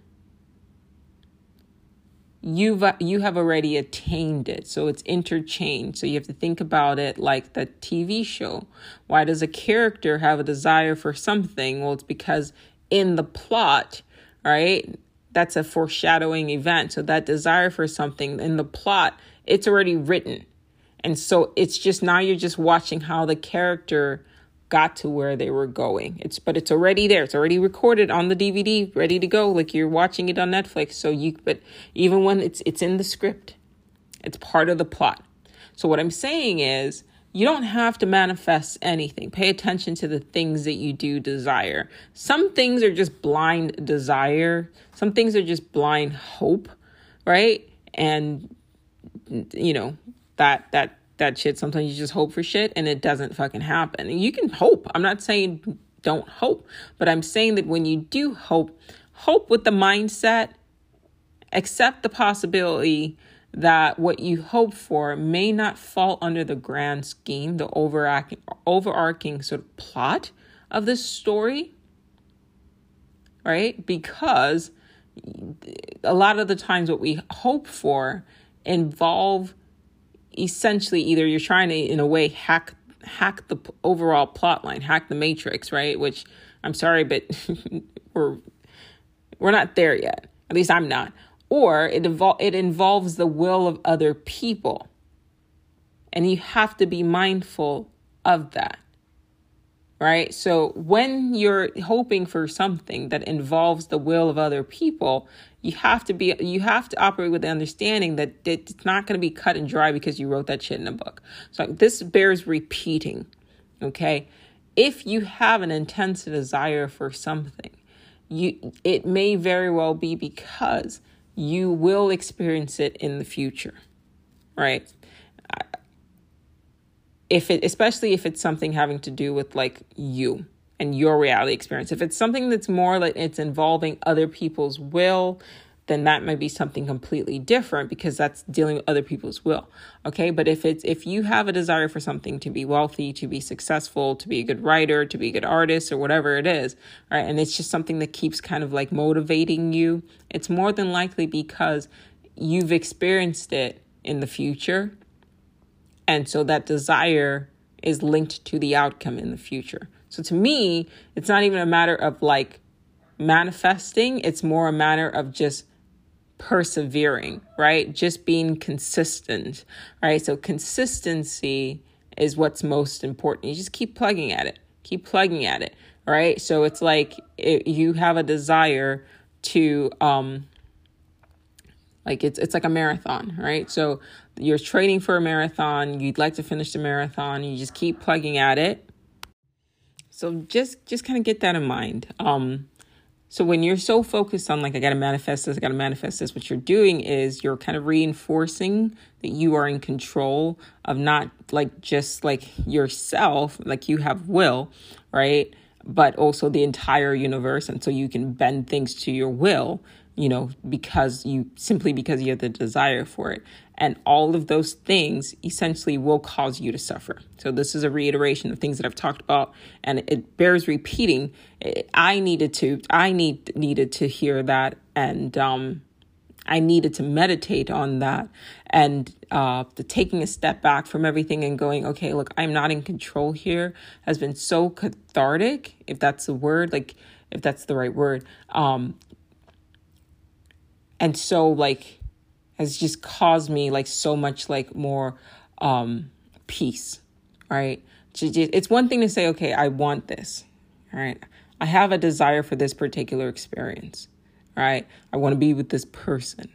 you've uh, you have already attained it. So it's interchanged. So you have to think about it like the tv show. Why does a character have a desire for something? Well it's because in the plot right that's a foreshadowing event. So that desire for something in the plot it's already written. And so it's just now you're just watching how the character got to where they were going. It's but it's already there. It's already recorded on the DVD, ready to go. Like you're watching it on Netflix. So you but even when it's it's in the script, it's part of the plot. So what I'm saying is you don't have to manifest anything. Pay attention to the things that you do desire. Some things are just blind desire. Some things are just blind hope, right? And you know, that that that shit. Sometimes you just hope for shit and it doesn't fucking happen. And you can hope. I'm not saying don't hope, but I'm saying that when you do hope, hope with the mindset, accept the possibility that what you hope for may not fall under the grand scheme, the overarching, overarching sort of plot of this story, right? Because a lot of the times what we hope for involve essentially either you're trying to in a way hack hack the overall plot line, hack the matrix, right? Which I'm sorry, but we're we're not there yet. At least I'm not. Or it evol- it involves the will of other people. And you have to be mindful of that. Right? So when you're hoping for something that involves the will of other people, you have to be you have to operate with the understanding that it's not going to be cut and dry because you wrote that shit in a book. So this bears repeating okay? If you have an intense desire for something you it may very well be because you will experience it in the future right if it especially if it's something having to do with like you and your reality experience. If it's something that's more like it's involving other people's will, then that might be something completely different because that's dealing with other people's will. Okay. But if it's, if you have a desire for something to be wealthy, to be successful, to be a good writer, to be a good artist, or whatever it is, right, and it's just something that keeps kind of like motivating you, it's more than likely because you've experienced it in the future. And so that desire is linked to the outcome in the future. So to me, it's not even a matter of like manifesting, it's more a matter of just persevering, right? Just being consistent, right? So consistency is what's most important. You just keep plugging at it, keep plugging at it, right? So it's like it, you have a desire to, um, like it's it's like a marathon, right? So you're training for a marathon, you'd like to finish the marathon, you just keep plugging at it, so just just kind of get that in mind. Um, So when you're so focused on like I got to manifest this, I got to manifest this, what you're doing is you're kind of reinforcing that you are in control of not like just like yourself, like you have will, right? But also the entire universe and so you can bend things to your will, you know, because you simply because you have the desire for it. And all of those things essentially will cause you to suffer. So, this is a reiteration of things that I've talked about, and it bears repeating. I needed to, I need needed to hear that, and um, I needed to meditate on that, and uh, the taking a step back from everything and going, okay, look, I'm not in control here, has been so cathartic, if that's the word, like if that's the right word. Um, and so like has just caused me like so much like more um peace right? It's one thing to say okay i want this right? I have a desire for this particular experience right? I want to be with this person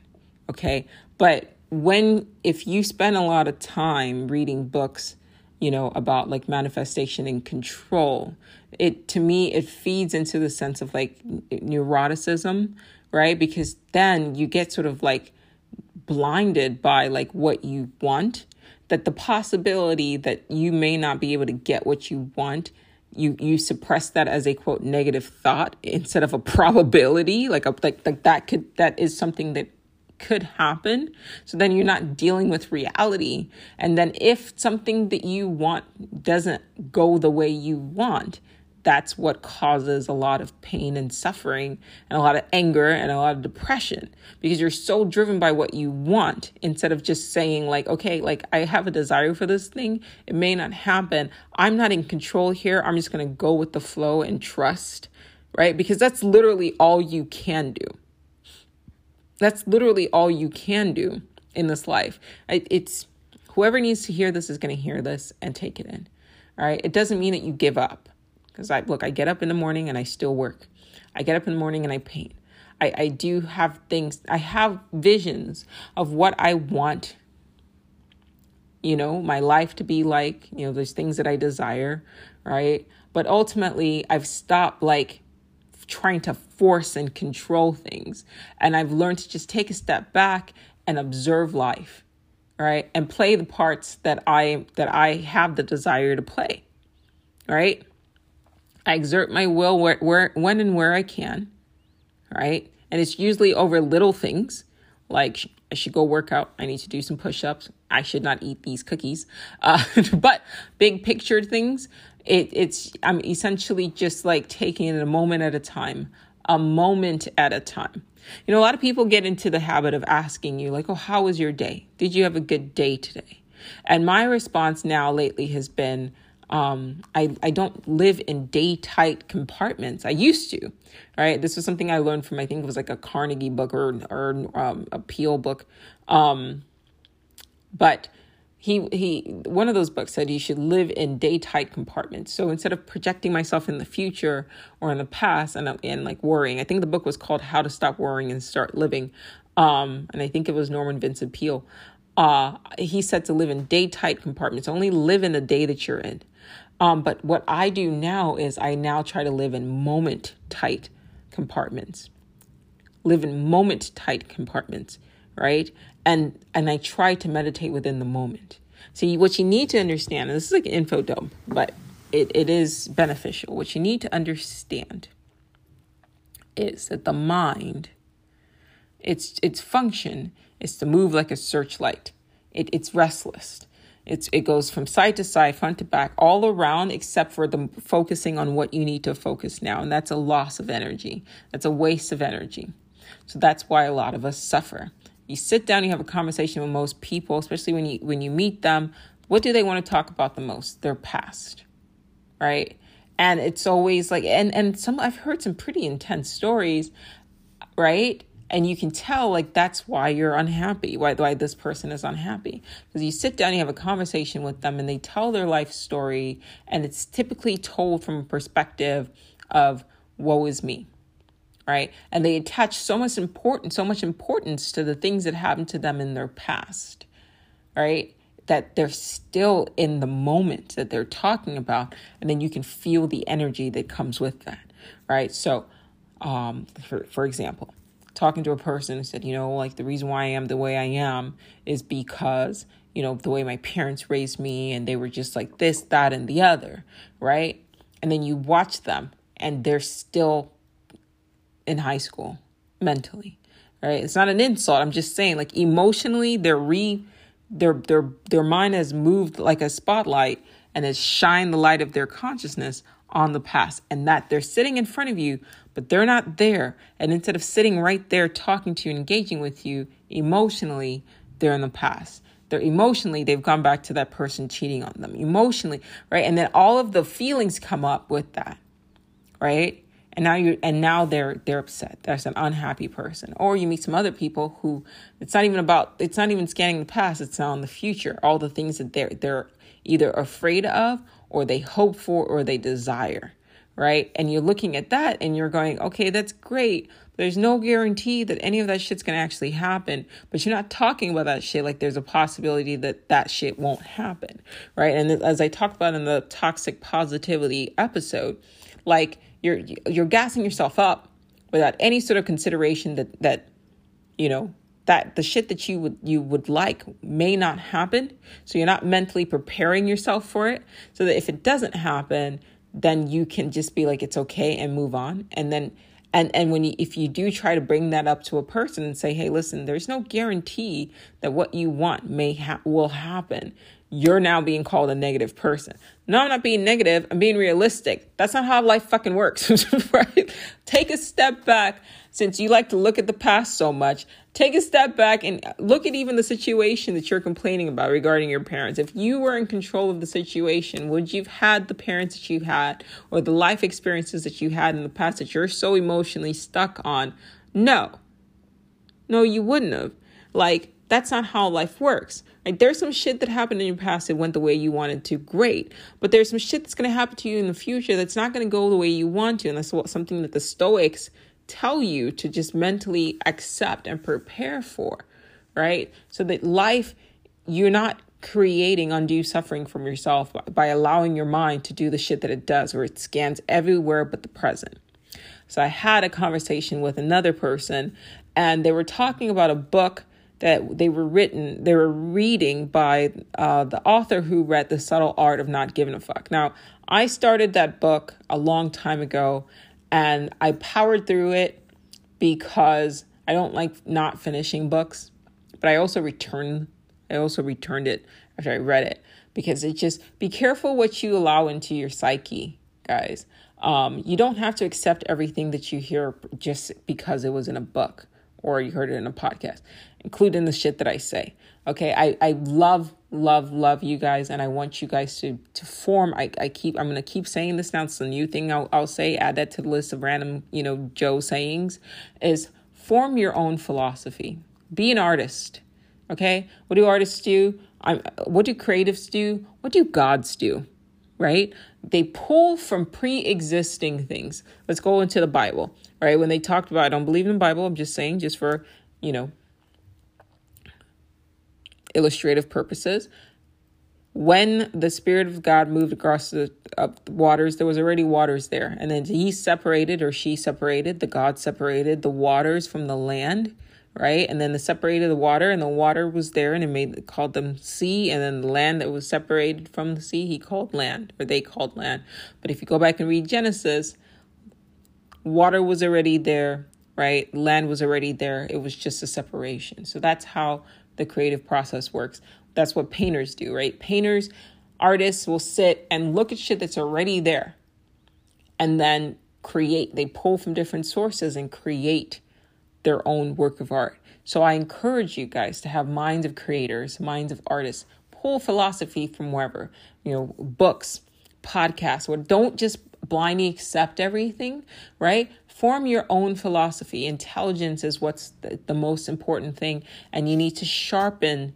okay? But when if you spend a lot of time reading books you know about like manifestation and control it to me it feeds into the sense of like neuroticism right? Because then you get sort of like blinded by like what you want that the possibility that you may not be able to get what you want you you suppress that as a quote negative thought instead of a probability like a like like that could that is something that could happen. So then you're not dealing with reality. And then if something that you want doesn't go the way you want that's what causes a lot of pain and suffering and a lot of anger and a lot of depression because you're so driven by what you want instead of just saying like okay like i have a desire for this thing. It may not happen. I'm not in control here. I'm just going to go with the flow and trust right? Because that's literally all you can do. That's literally all you can do in this life. It's whoever needs to hear this is going to hear this and take it in all right? It doesn't mean that you give up because I look, I get up in the morning and I still work. I get up in the morning and I paint. I, I do have things, I have visions of what I want, you know, my life to be like. You know, there's things that I desire, right? But ultimately, I've stopped like trying to force and control things. And I've learned to just take a step back and observe life, right? And play the parts that I that I have the desire to play. Right? I exert my will where, where, when and where I can, right? And it's usually over little things like I should go work out. I need to do some push ups. I should not eat these cookies. Uh, but big picture things, it, it's, I'm essentially just like taking it a moment at a time, a moment at a time. You know, a lot of people get into the habit of asking you, like, oh, how was your day? Did you have a good day today? And my response now lately has been, um, I, I don't live in day tight compartments. I used to, right? This was something I learned from, I think it was like a Carnegie book or, or um, a Peale book. Um, but he, he, one of those books said you should live in day tight compartments. So instead of projecting myself in the future or in the past and, and like worrying, I think the book was called How to Stop Worrying and Start Living. Um, and I think it was Norman Vincent Peale. Uh, he said to live in day tight compartments, only live in the day that you're in. Um, but what I do now is I now try to live in moment tight compartments, live in moment tight compartments, right? And and I try to meditate within the moment. See, what you need to understand, and this is like an info dump, but it, it is beneficial. What you need to understand is that the mind, its its function is to move like a searchlight. It, it's restless. It's it goes from side to side, front to back, all around, except for the focusing on what you need to focus now, and that's a loss of energy. That's a waste of energy. So that's why a lot of us suffer. You sit down, you have a conversation with most people, especially when you when you meet them. What do they want to talk about the most? Their past, right? And it's always like, and and some I've heard some pretty intense stories, right? And you can tell like that's why you're unhappy why, why this person is unhappy. Because you sit down you have a conversation with them and they tell their life story and it's typically told from a perspective of woe is me right? And they attach so much importance so much importance to the things that happened to them in their past right? That they're still in the moment that they're talking about and then you can feel the energy that comes with that right? So um, for, for example, talking to a person who said, you know, like the reason why I am the way I am is because, you know, the way my parents raised me and they were just like this, that, and the other, right? And then you watch them and they're still in high school mentally, right? It's not an insult. I'm just saying, like, emotionally, they're re. Their, their their mind has moved like a spotlight and has shined the light of their consciousness on the past and that they're sitting in front of you, but they're not there. And instead of sitting right there talking to you, engaging with you emotionally, they're in the past. They're emotionally, they've gone back to that person cheating on them emotionally, right? And then all of the feelings come up with that, right? And now you're, and now they're, they're upset. That's an unhappy person. Or you meet some other people who it's not even about, it's not even scanning the past. It's now in the future. All the things that they're, they're either afraid of or they hope for or they desire, right? And you're looking at that and you're going, okay, that's great. There's no guarantee that any of that shit's gonna actually happen, but you're not talking about that shit like there's a possibility that that shit won't happen, right? And as I talked about in the toxic positivity episode, like you're you're gassing yourself up without any sort of consideration that that you know that the shit that you would you would like may not happen so you're not mentally preparing yourself for it so that if it doesn't happen then you can just be like it's okay and move on and then and and when you, if you do try to bring that up to a person and say hey listen there's no guarantee that what you want may ha- will happen you're now being called a negative person. No, I'm not being negative. I'm being realistic. That's not how life fucking works, right? Take a step back since you like to look at the past so much. Take a step back and look at even the situation that you're complaining about regarding your parents. If you were in control of the situation, would you've had the parents that you had or the life experiences that you had in the past that you're so emotionally stuck on? No. No, you wouldn't have. Like, that's not how life works. Like there's some shit that happened in your past that went the way you wanted to, great. But there's some shit that's gonna happen to you in the future that's not gonna go the way you want to. And that's what something that the Stoics tell you to just mentally accept and prepare for, right? So that life, you're not creating undue suffering from yourself by, allowing your mind to do the shit that it does, where it scans everywhere but the present. So I had a conversation with another person, and they were talking about a book that they were written, they were reading by uh, the author who read The Subtle Art of Not Giving a Fuck. Now, I started that book a long time ago and I powered through it because I don't like not finishing books, but I also returned I also returned it after I read it because it just be careful what you allow into your psyche, guys. Um, you don't have to accept everything that you hear just because it was in a book or you heard it in a podcast, including the shit that I say. Okay, I, I love, love, love you guys, and I want you guys to to form. I, I keep I'm gonna keep saying this now. It's a new thing I'll, I'll say. Add that to the list of random, you know, Joe sayings. Is form your own philosophy. Be an artist. Okay, what do artists do? I'm, what do creatives do? What do gods do? Right? They pull from pre-existing things. Let's go into the Bible right? When they talked about, I don't believe in the Bible, I'm just saying, just for, you know, illustrative purposes. When the Spirit of God moved across the, the waters, there was already waters there. And then he separated or she separated, the God separated the waters from the land right? And then the separated the water, and the water was there, and it made called them sea, and then the land that was separated from the sea, he called land, or they called land. But if you go back and read Genesis, water was already there, right? Land was already there. It was just a separation. So that's how the creative process works. That's what painters do, right? Painters, artists will sit and look at shit that's already there and then create. They pull from different sources and create their own work of art. So I encourage you guys to have minds of creators, minds of artists. Pull philosophy from wherever, you know, books, podcasts, or don't just blindly accept everything, right? Form your own philosophy. Intelligence is what's the, the most important thing, and you need to sharpen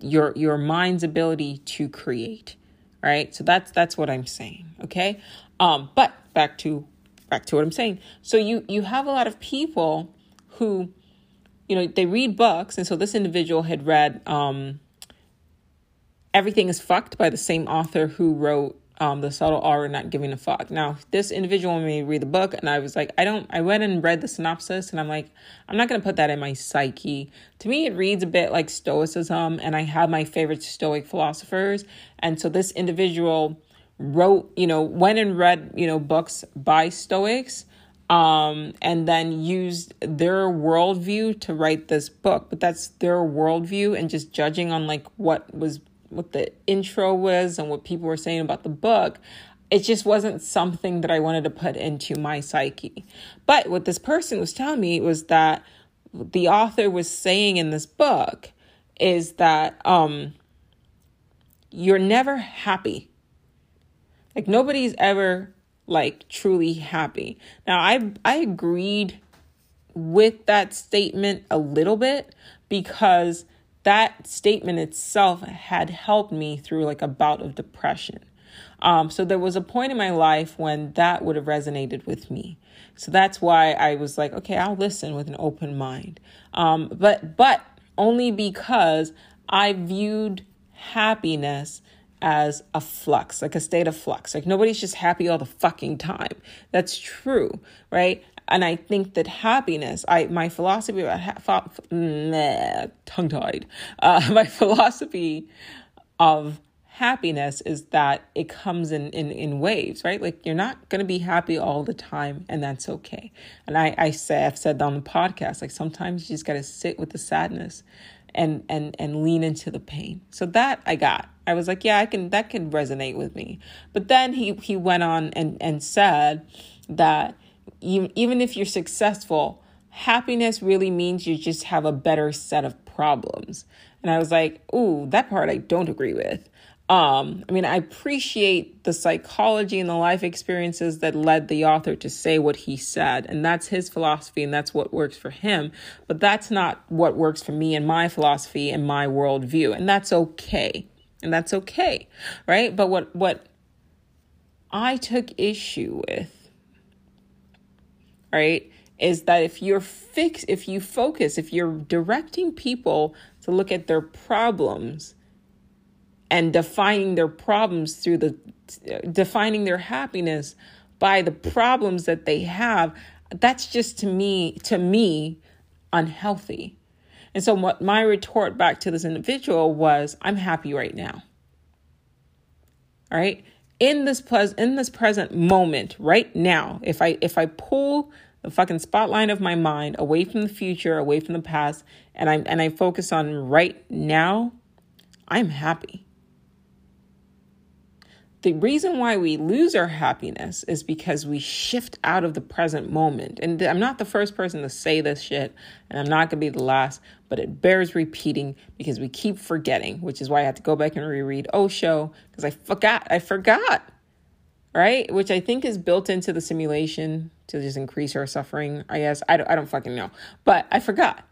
your your mind's ability to create. Right? So that's that's what I'm saying. Okay. Um, but back to back to what I'm saying. So you you have a lot of people who, you know, they read books, and so this individual had read um, Everything is Fucked by the same author who wrote um, the subtle art of not giving a fuck. Now, this individual made me read the book, and I was like, I don't. I went and read the synopsis, and I'm like, I'm not gonna put that in my psyche. To me, it reads a bit like Stoicism, and I have my favorite Stoic philosophers, and so this individual wrote, you know, went and read, you know, books by Stoics, um, and then used their worldview to write this book. But that's their worldview, and just judging on like what was what the intro was and what people were saying about the book, it just wasn't something that I wanted to put into my psyche. But what this person was telling me was that the author was saying in this book is that um you're never happy. Like nobody's ever like truly happy. Now I I agreed with that statement a little bit because that statement itself had helped me through like a bout of depression. Um, so there was a point in my life when that would have resonated with me. So that's why I was like, okay, I'll listen with an open mind. Um, but but only because I viewed happiness as a flux, like a state of flux. Like nobody's just happy all the fucking time. That's true, right? And I think that happiness, I my philosophy about ha- tongue tied, uh, my philosophy of happiness is that it comes in, in in waves right? Like you're not going to be happy all the time and that's okay. And i i say i've said that on the podcast like sometimes you just got to sit with the sadness and and and lean into the pain. So that i got. I was like yeah i can that can resonate with me. But then he he went on and and said that even if you're successful, happiness really means you just have a better set of problems. And I was like, ooh, that part I don't agree with. Um, I mean, I appreciate the psychology and the life experiences that led the author to say what he said, and that's his philosophy, and that's what works for him. But that's not what works for me and my philosophy and my worldview, and that's okay, and that's okay, right? But what what I took issue with right? Is that if you're fix if you focus, if you're directing people to look at their problems and defining their problems through the defining their happiness by the problems that they have, that's just to me to me unhealthy. And so what my retort back to this individual was, I'm happy right now. All right? In this pres in this present moment right now if i if i pull the fucking spotlight of my mind away from the future away from the past and i and i focus on right now i'm happy the reason why we lose our happiness is because we shift out of the present moment. And I'm not the first person to say this shit, and I'm not to be the last, but it bears repeating because we keep forgetting, which is why I had to go back and reread oh Osho because I forgot. I forgot. Right? Which I think is built into the simulation to just increase our suffering. I guess. I don't, I don't fucking know. But I forgot.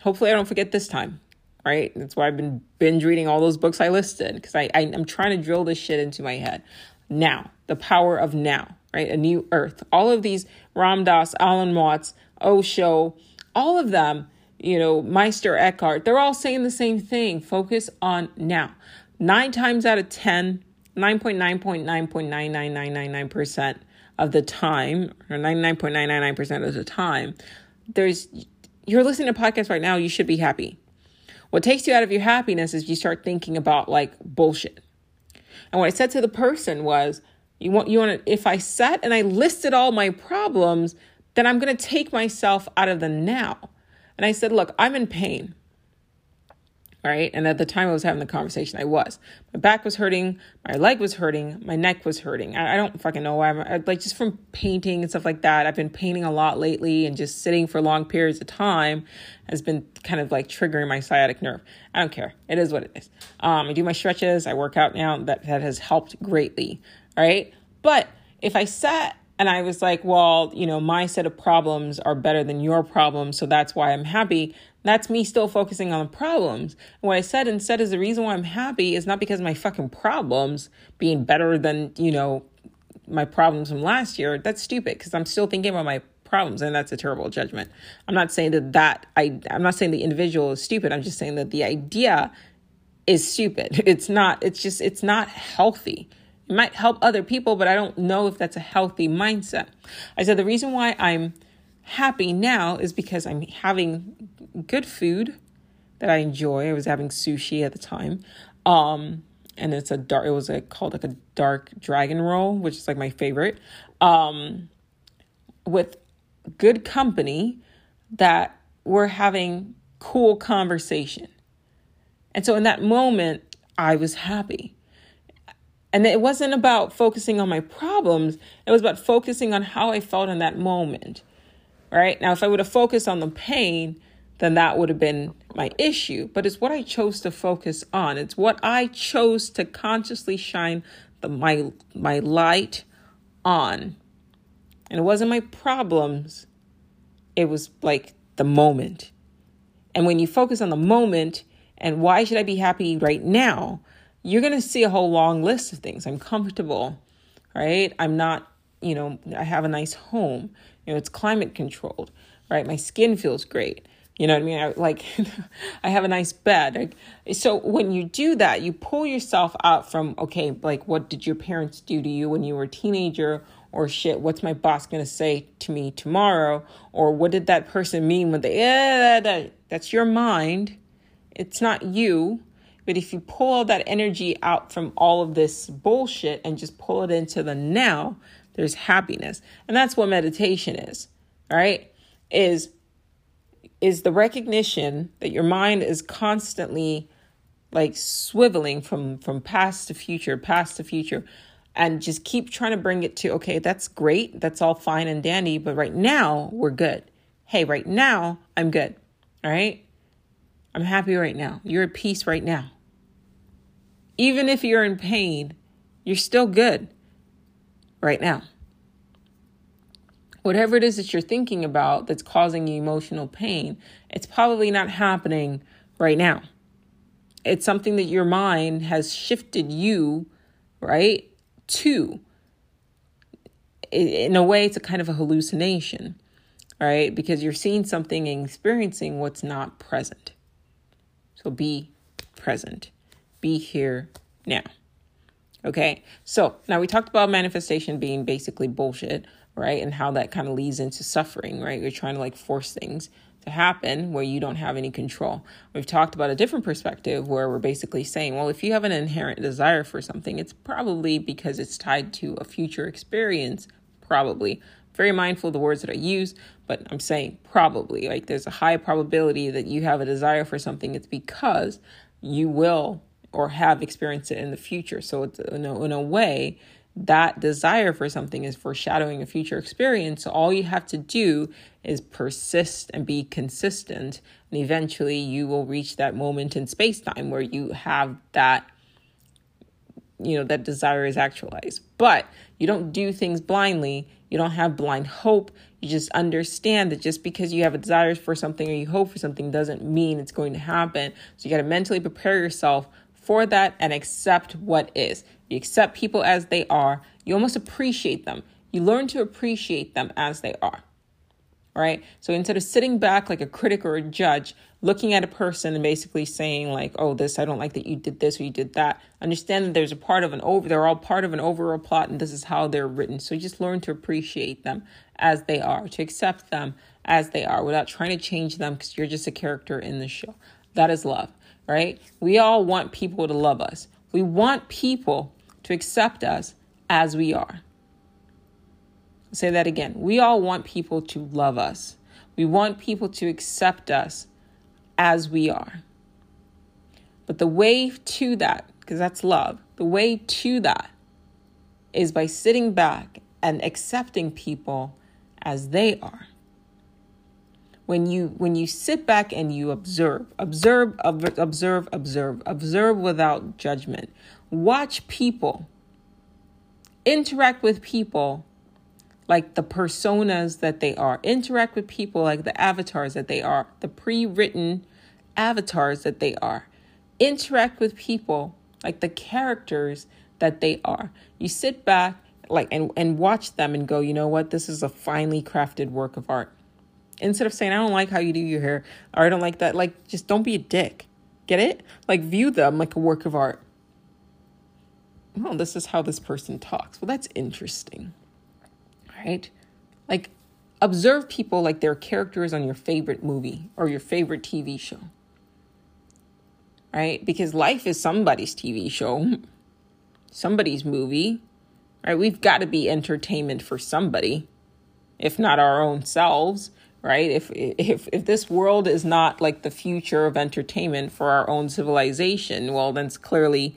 Hopefully, I don't forget this time right? That's why I've been binge reading all those books I listed because I, I am trying to drill this shit into my head. Now, the power of now, right? A new earth. All of these Ram Dass, Alan Watts, oh Osho, all of them, you know, Meister Eckhart, they're all saying the same thing. Focus on now. Nine times out of 10, 9.9.9.99999% of the time, or 99.999% of the time, there's you're listening to podcasts right now, you should be happy. What takes you out of your happiness is you start thinking about like bullshit. And what I said to the person was, you want you want to if I sat and I listed all my problems, then I'm going to take myself out of the now. And I said, look, I'm in pain right? And at the time I was having the conversation, I was. My back was hurting, my leg was hurting, my neck was hurting. I, I don't fucking know why. I'm I, like just from painting and stuff like that. I've been painting a lot lately, and just sitting for long periods of time has been kind of like triggering my sciatic nerve. I don't care. It is what it is. Um, I do my stretches. I work out now. That that has helped greatly, All right. But if I sat and I was like, well, you know, my set of problems are better than your problems, so that's why I'm happy. That's me still focusing on the problems. And what I said instead is the reason why I'm happy is not because my fucking problems being better than, you know, my problems from last year. That's stupid because I'm still thinking about my problems and that's a terrible judgment. I'm not saying that that I I'm not saying the individual is stupid. I'm just saying that the idea is stupid. It's not it's just it's not healthy It might help other people, but I don't know if that's a healthy mindset. I said the reason why I'm happy now is because I'm having good food that I enjoy. I was having sushi at the time. Um, and it's a dark it was a called like a dark dragon roll, which is like my favorite. Um, with good company that we're having cool conversation. And so in that moment, I was happy. And it wasn't about focusing on my problems, it was about focusing on how I felt in that moment. Right? Now, if I would have focused on the pain, then that would have been my issue. But it's what I chose to focus on. It's what I chose to consciously shine the my my light on. And it wasn't my problems. It was like the moment. And when you focus on the moment and why should I be happy right now, you're going to see a whole long list of things. I'm comfortable, right? I'm not, you know, I have a nice home. You know, it's climate controlled, right? My skin feels great. You know what I mean? I, like, I have a nice bed. So when you do that, you pull yourself out from, okay, like, what did your parents do to you when you were a teenager or shit, what's my boss to say to me tomorrow? Or what did that person mean when they, yeah, that, that's your mind. It's not you. But if you pull all that energy out from all of this bullshit and just pull it into the now, there's happiness. And that's what meditation is, right? Is is the recognition that your mind is constantly like swiveling from from past to future, past to future and just keep trying to bring it to okay, that's great, that's all fine and dandy, but right now we're good. Hey, right now I'm good. All right? I'm happy right now. You're at peace right now. Even if you're in pain, you're still good right now. Whatever it is that you're thinking about that's causing you emotional pain, it's probably not happening right now. It's something that your mind has shifted you, right? to. in a way, it's a kind of a hallucination, right? Because you're seeing something and experiencing what's not present. So be present, be here now. Okay, so now we talked about manifestation being basically bullshit, right? And how that kind of leads into suffering, right? You're trying to like force things to happen where you don't have any control. We've talked about a different perspective where we're basically saying, well, if you have an inherent desire for something, it's probably because it's tied to a future experience, probably. Very mindful of the words that I use, but I'm saying probably. Like there's a high probability that you have a desire for something. It's because you will or have experienced it in the future. So it's in a, in a way, that desire for something is foreshadowing a future experience. So all you have to do is persist and be consistent. And eventually you will reach that moment in space time where you have that, you know, that desire is actualized. But you don't do things blindly. You don't have blind hope. You just understand that just because you have a desire for something or you hope for something doesn't mean it's going to happen. So you got to mentally prepare yourself for that and accept what is. You accept people as they are. You almost appreciate them. You learn to appreciate them as they are. Right? So instead of sitting back like a critic or a judge, looking at a person and basically saying, like, oh, this, I don't like that you did this or you did that, understand that there's a part of an over, they're all part of an overall plot and this is how they're written. So just learn to appreciate them as they are, to accept them as they are without trying to change them because you're just a character in the show. That is love, right? We all want people to love us. We want people to accept us as we are. I'll say that again. We all want people to love us. We want people to accept us as we are. But the way to that, because that's love, the way to that is by sitting back and accepting people as they are. When you when you sit back and you observe, observe, observe, observe, observe without judgment, watch people, interact with people like the personas that they are, interact with people like the avatars that they are, the pre written avatars that they are, interact with people like the characters that they are. You sit back like and, and watch them and go, you know what, this is a finely crafted work of art. Instead of saying, I don't like how you do your hair, or I don't like that, like just don't be a dick. Get it? Like view them like a work of art well, this is how this person talks. Well, that's interesting. Right? Like, observe people like their characters on your favorite movie or your favorite TV show. Right? Because life is somebody's TV show, somebody's movie. Right? We've got to be entertainment for somebody, if not our own selves right if if if this world is not like the future of entertainment for our own civilization well then it's clearly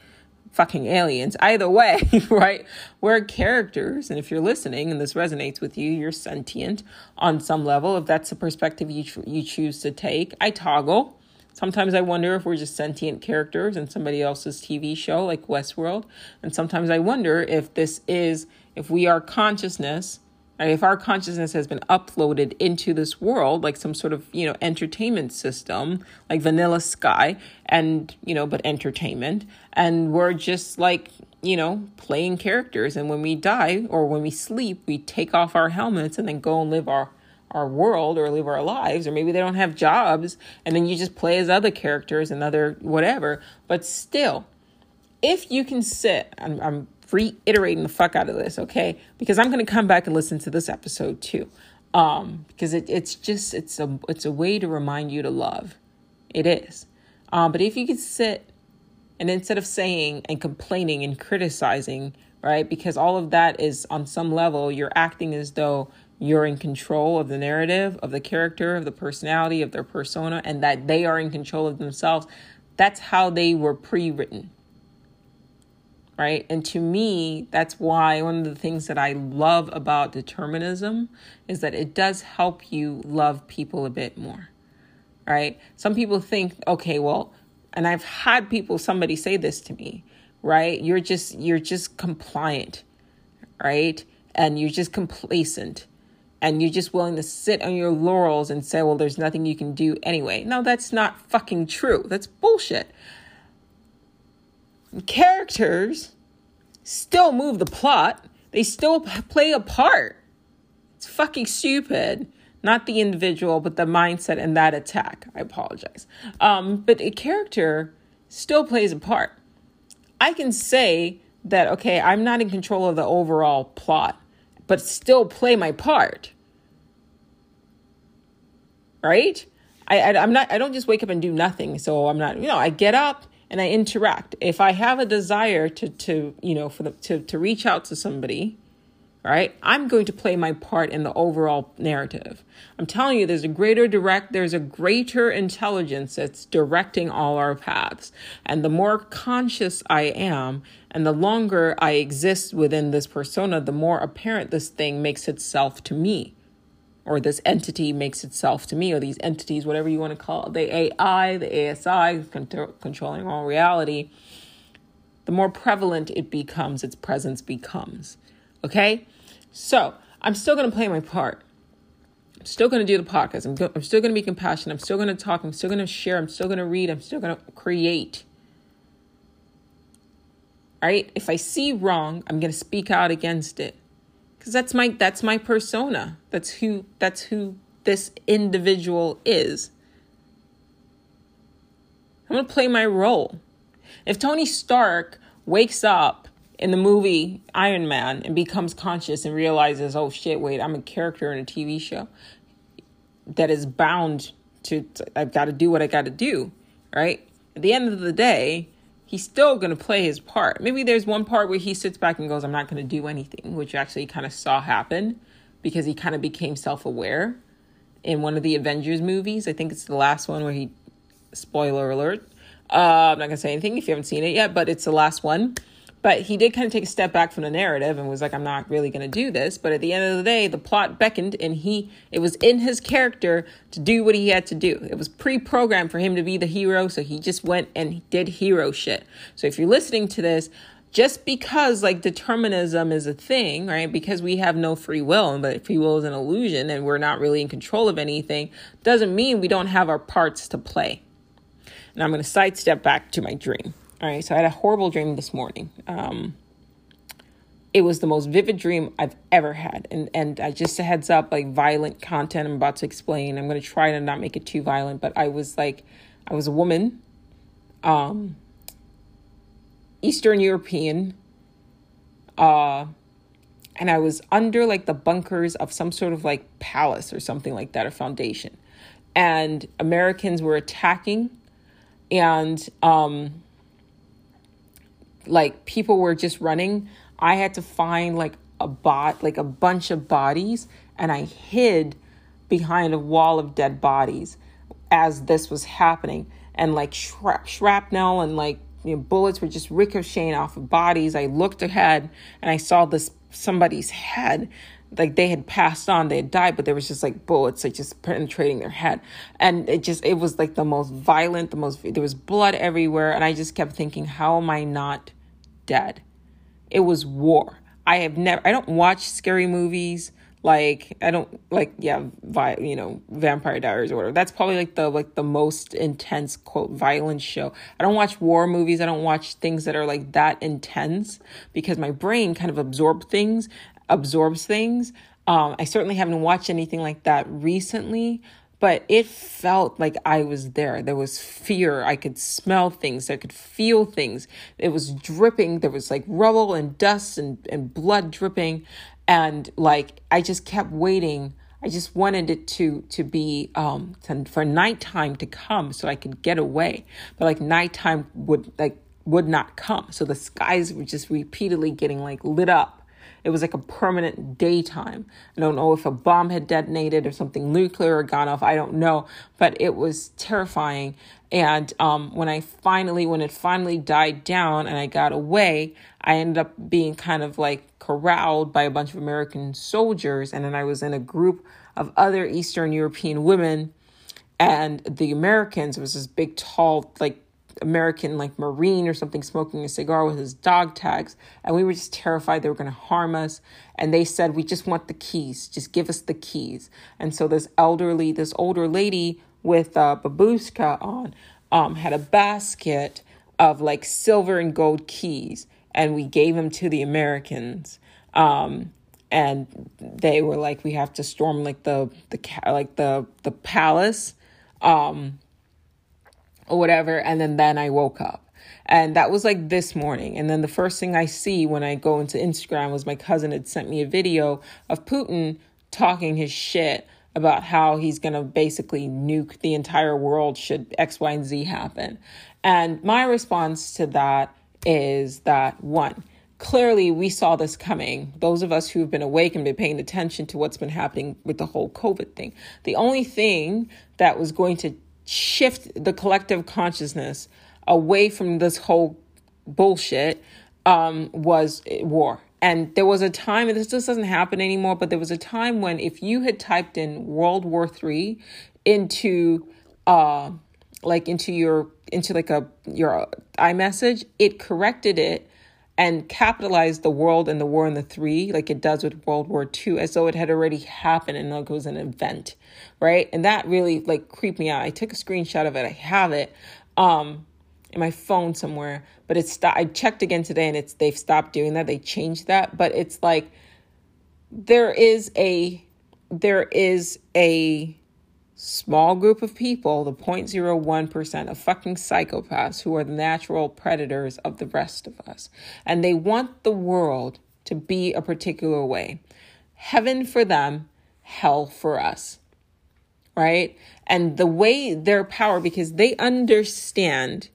fucking aliens. Either way, right? We're characters. And if you're listening and this resonates with you, you're sentient on some level. If that's the perspective you, tr- you choose to take, I toggle. Sometimes I wonder if we're just sentient characters in somebody else's TV show like Westworld. And sometimes I wonder if this is, if we are consciousness if our consciousness has been uploaded into this world like some sort of you know entertainment system like vanilla sky and you know but entertainment and we're just like you know playing characters and when we die or when we sleep we take off our helmets and then go and live our our world or live our lives or maybe they don't have jobs and then you just play as other characters and other whatever. But still if you can sit I'm, I'm reiterating the fuck out of this, okay? Because I'm going to come back and listen to this episode too. Um, because it, it's just it's a it's a way to remind you to love. It is. Um, but if you could sit and instead of saying and complaining and criticizing, right? Because all of that is on some level you're acting as though you're in control of the narrative, of the character, of the personality, of their persona, and that they are in control of themselves. That's how they were pre-written right? And to me, that's why one of the things that I love about determinism is that it does help you love people a bit more, right? Some people think, okay, well, and I've had people, somebody say this to me, right? You're just, you're just compliant, right? And you're just complacent and you're just willing to sit on your laurels and say, well, there's nothing you can do anyway. No, that's not fucking true. That's bullshit characters still move the plot, they still play a part. It's fucking stupid. Not the individual, but the mindset and that attack. I apologize. Um, but a character still plays a part. I can say that, okay, I'm not in control of the overall plot, but still play my part. Right? I, I, I'm not, I don't just wake up and do nothing. So I'm not, you know, I get up and I interact. If I have a desire to to you know for the to to reach out to somebody, right? I'm going to play my part in the overall narrative. I'm telling you there's a greater direct there's a greater intelligence that's directing all our paths. And the more conscious I am and the longer I exist within this persona, the more apparent this thing makes itself to me or this entity makes itself to me, or these entities, whatever you want to call it, the AI, the ASI, controlling all reality, the more prevalent it becomes, its presence becomes. Okay? So I'm still going to play my part. I'm still going to do the podcast. I'm, go- I'm still going to be compassionate. I'm still going to talk. I'm still going to share. I'm still going to read. I'm still going to create. Right? If I see wrong, I'm going to speak out against it because that's my that's my persona. That's who that's who this individual is. I'm going to play my role. If tony stark wakes up in the movie iron man and becomes conscious and realizes oh shit wait i'm a character in a tv show that is bound to i've got to do what i got to do right? At the end of the day he's still going to play his part. Maybe there's one part where he sits back and goes, I'm not going to do anything, which actually kind of saw happen because he kind of became self aware in one of the Avengers movies. I think it's the last one where he, spoiler alert, uh, I'm not going to say anything if you haven't seen it yet, but it's the last one but he did kind of take a step back from the narrative and was like, I'm not really going to do this. But at the end of the day, the plot beckoned and he, it was in his character to do what he had to do. It was pre programmed for him to be the hero. So he just went and did hero shit. So if you're listening to this, just because like determinism is a thing, right? Because we have no free will, but free will is an illusion and we're not really in control of anything, doesn't mean we don't have our parts to play. And I'm going to sidestep back to my dream. All right, so I had a horrible dream this morning. Um, it was the most vivid dream I've ever had. And and just a heads up, like violent content I'm about to explain. I'm gonna try to not make it too violent, but I was like I was a woman, um, Eastern European, uh, and I was under like the bunkers of some sort of like palace or something like that, or foundation. And Americans were attacking, and um, like people were just running. I had to find like a bot, like a bunch of bodies, and I hid behind a wall of dead bodies as this was happening. And like shrap- shrapnel and like you know, bullets were just ricocheting off of bodies. I looked ahead and I saw this somebody's head. Like they had passed on, they had died, but there was just like bullets like just penetrating their head. And it just it was like the most violent, the most there was blood everywhere. And I just kept thinking, how am I not dead? It was war. I have never I don't watch scary movies like I don't like yeah, vi- you know, Vampire Diaries or whatever. That's probably like the like the most intense quote violent show. I don't watch war movies. I don't watch things that are like that intense because my brain kind of absorbs things, absorbs things. Um, I certainly haven't watched anything like that recently, but it felt like I was there. There was fear. I could smell things. I could feel things. It was dripping. There was like rubble and dust and, and blood dripping and like I just kept waiting. I just wanted it to to be um to, for nighttime to come so I could get away. But like nighttime would like would not come. So the skies were just repeatedly getting like lit up. It was like a permanent daytime. I don't know if a bomb had detonated or something nuclear had gone off. I don't know, but it was terrifying. And um, when I finally, when it finally died down and I got away, I ended up being kind of like corralled by a bunch of American soldiers. And then I was in a group of other Eastern European women. And the Americans was this big, tall, like American, like Marine or something, smoking a cigar with his dog tags. And we were just terrified they were going to harm us. And they said, We just want the keys. Just give us the keys. And so this elderly, this older lady with a babushka on um, had a basket of like silver and gold keys and we gave them to the Americans. Um, and they were like, we have to storm like the the like the the palace, um, or whatever. And then then I woke up, and that was like this morning. And then the first thing I see when I go into Instagram was my cousin had sent me a video of Putin talking his shit about how he's going to basically nuke the entire world should X, Y, and Z happen. And my response to that is that one, clearly we saw this coming. Those of us who've been awake and been paying attention to what's been happening with the whole COVID thing. The only thing that was going to shift the collective consciousness away from this whole bullshit um, was war. And there was a time, and this just doesn't happen anymore, but there was a time when if you had typed in World War Three into uh, like into your into like a your iMessage, it corrected it and capitalized the world and the war and the three like it does with World War II as though it had already happened and like it was an event, right? And that really like creeped me out. I took a screenshot of it. I have it um in my phone somewhere, but it's st- I checked again today and it's they've stopped doing that. They changed that, but it's like there is a there is a small group of people, the 0.01% of fucking psychopaths who are the natural predators of the rest of us. And they want the world to be a particular way. Heaven for them, hell for us. Right? And the way their power, because they understand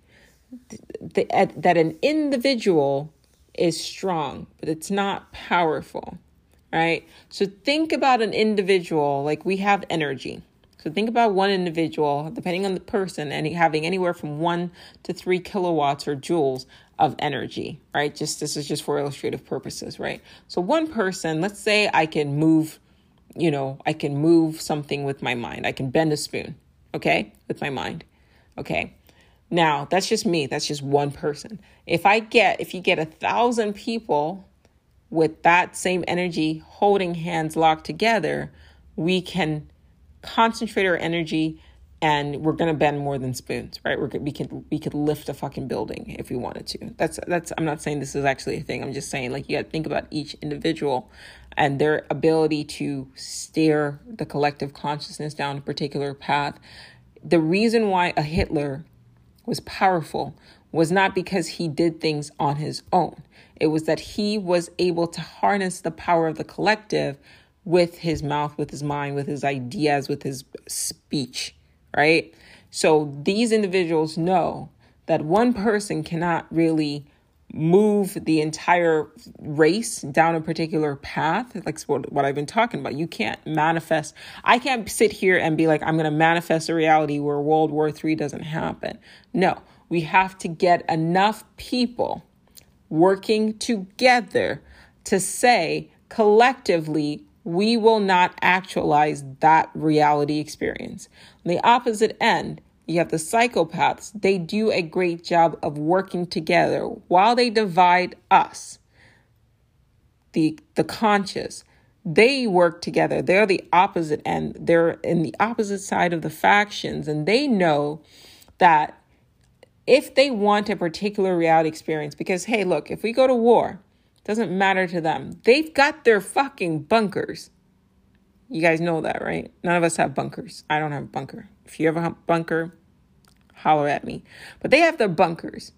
that an individual is strong, but it's not powerful. Right? So think about an individual like we have energy so think about one individual, depending on the person, and having anywhere from one to three kilowatts or joules of energy, right? Just this is just for illustrative purposes, right? So one person, let's say I can move, you know, I can move something with my mind. I can bend a spoon, okay, with my mind, okay. Now that's just me. That's just one person. If I get, if you get a thousand people with that same energy holding hands locked together, we can concentrate our energy and we're to bend more than spoons right? We're we could we could lift a fucking building if we wanted to. That's that's i'm not saying this is actually a thing. I'm just saying like you got to think about each individual and their ability to steer the collective consciousness down a particular path. The reason why a hitler was powerful was not because he did things on his own. It was that he was able to harness the power of the collective with his mouth, with his mind, with his ideas, with his speech, right? So these individuals know that one person cannot really move the entire race down a particular path. Like what, i've been talking about. You can't manifest. I can't sit here and be like i'm going to manifest a reality where world war iii doesn't happen. No we have to get enough people working together to say collectively we will not actualize that reality experience on the opposite end you have the psychopaths. They do a great job of working together while they divide us, the, the conscious. They work together. They're the opposite end. They're in the opposite side of the factions. And they know that if they want a particular reality experience, because hey, look, if we go to war, doesn't matter to them. They've got their fucking bunkers. You guys know that, right? None of us have bunkers. I don't have a bunker. If you have a bunker, holler at me. But they have their bunkers.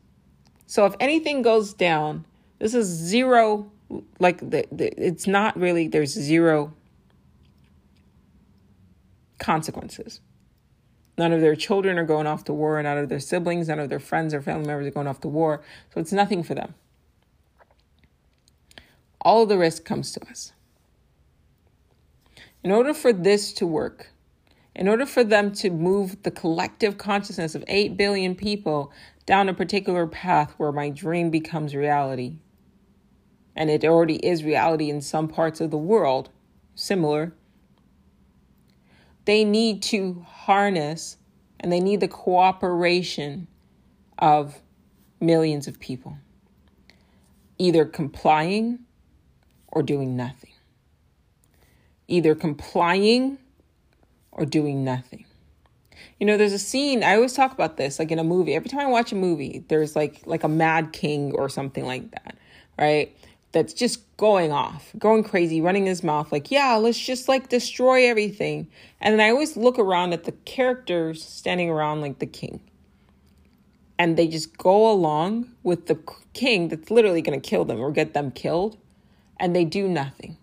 So if anything goes down, this is zero, like, the, the, it's not really, there's zero consequences. None of their children are going off to war, none of their siblings, none of their friends or family members are going off to war. So it's nothing for them. All the risk comes to us. In order for this to work, in order for them to move the collective consciousness of 8 billion people down a particular path where my dream becomes reality, and it already is reality in some parts of the world, similar, they need to harness and they need the cooperation of millions of people, either complying or doing nothing. Either complying or doing nothing. You know, there's a scene, I always talk about this, like in a movie. Every time I watch a movie, there's like like a mad king or something like that, right? That's just going off, going crazy, running his mouth, like, yeah, let's just like destroy everything. And then I always look around at the characters standing around like the king. And they just go along with the king that's literally going to kill them or get them killed. And they do nothing.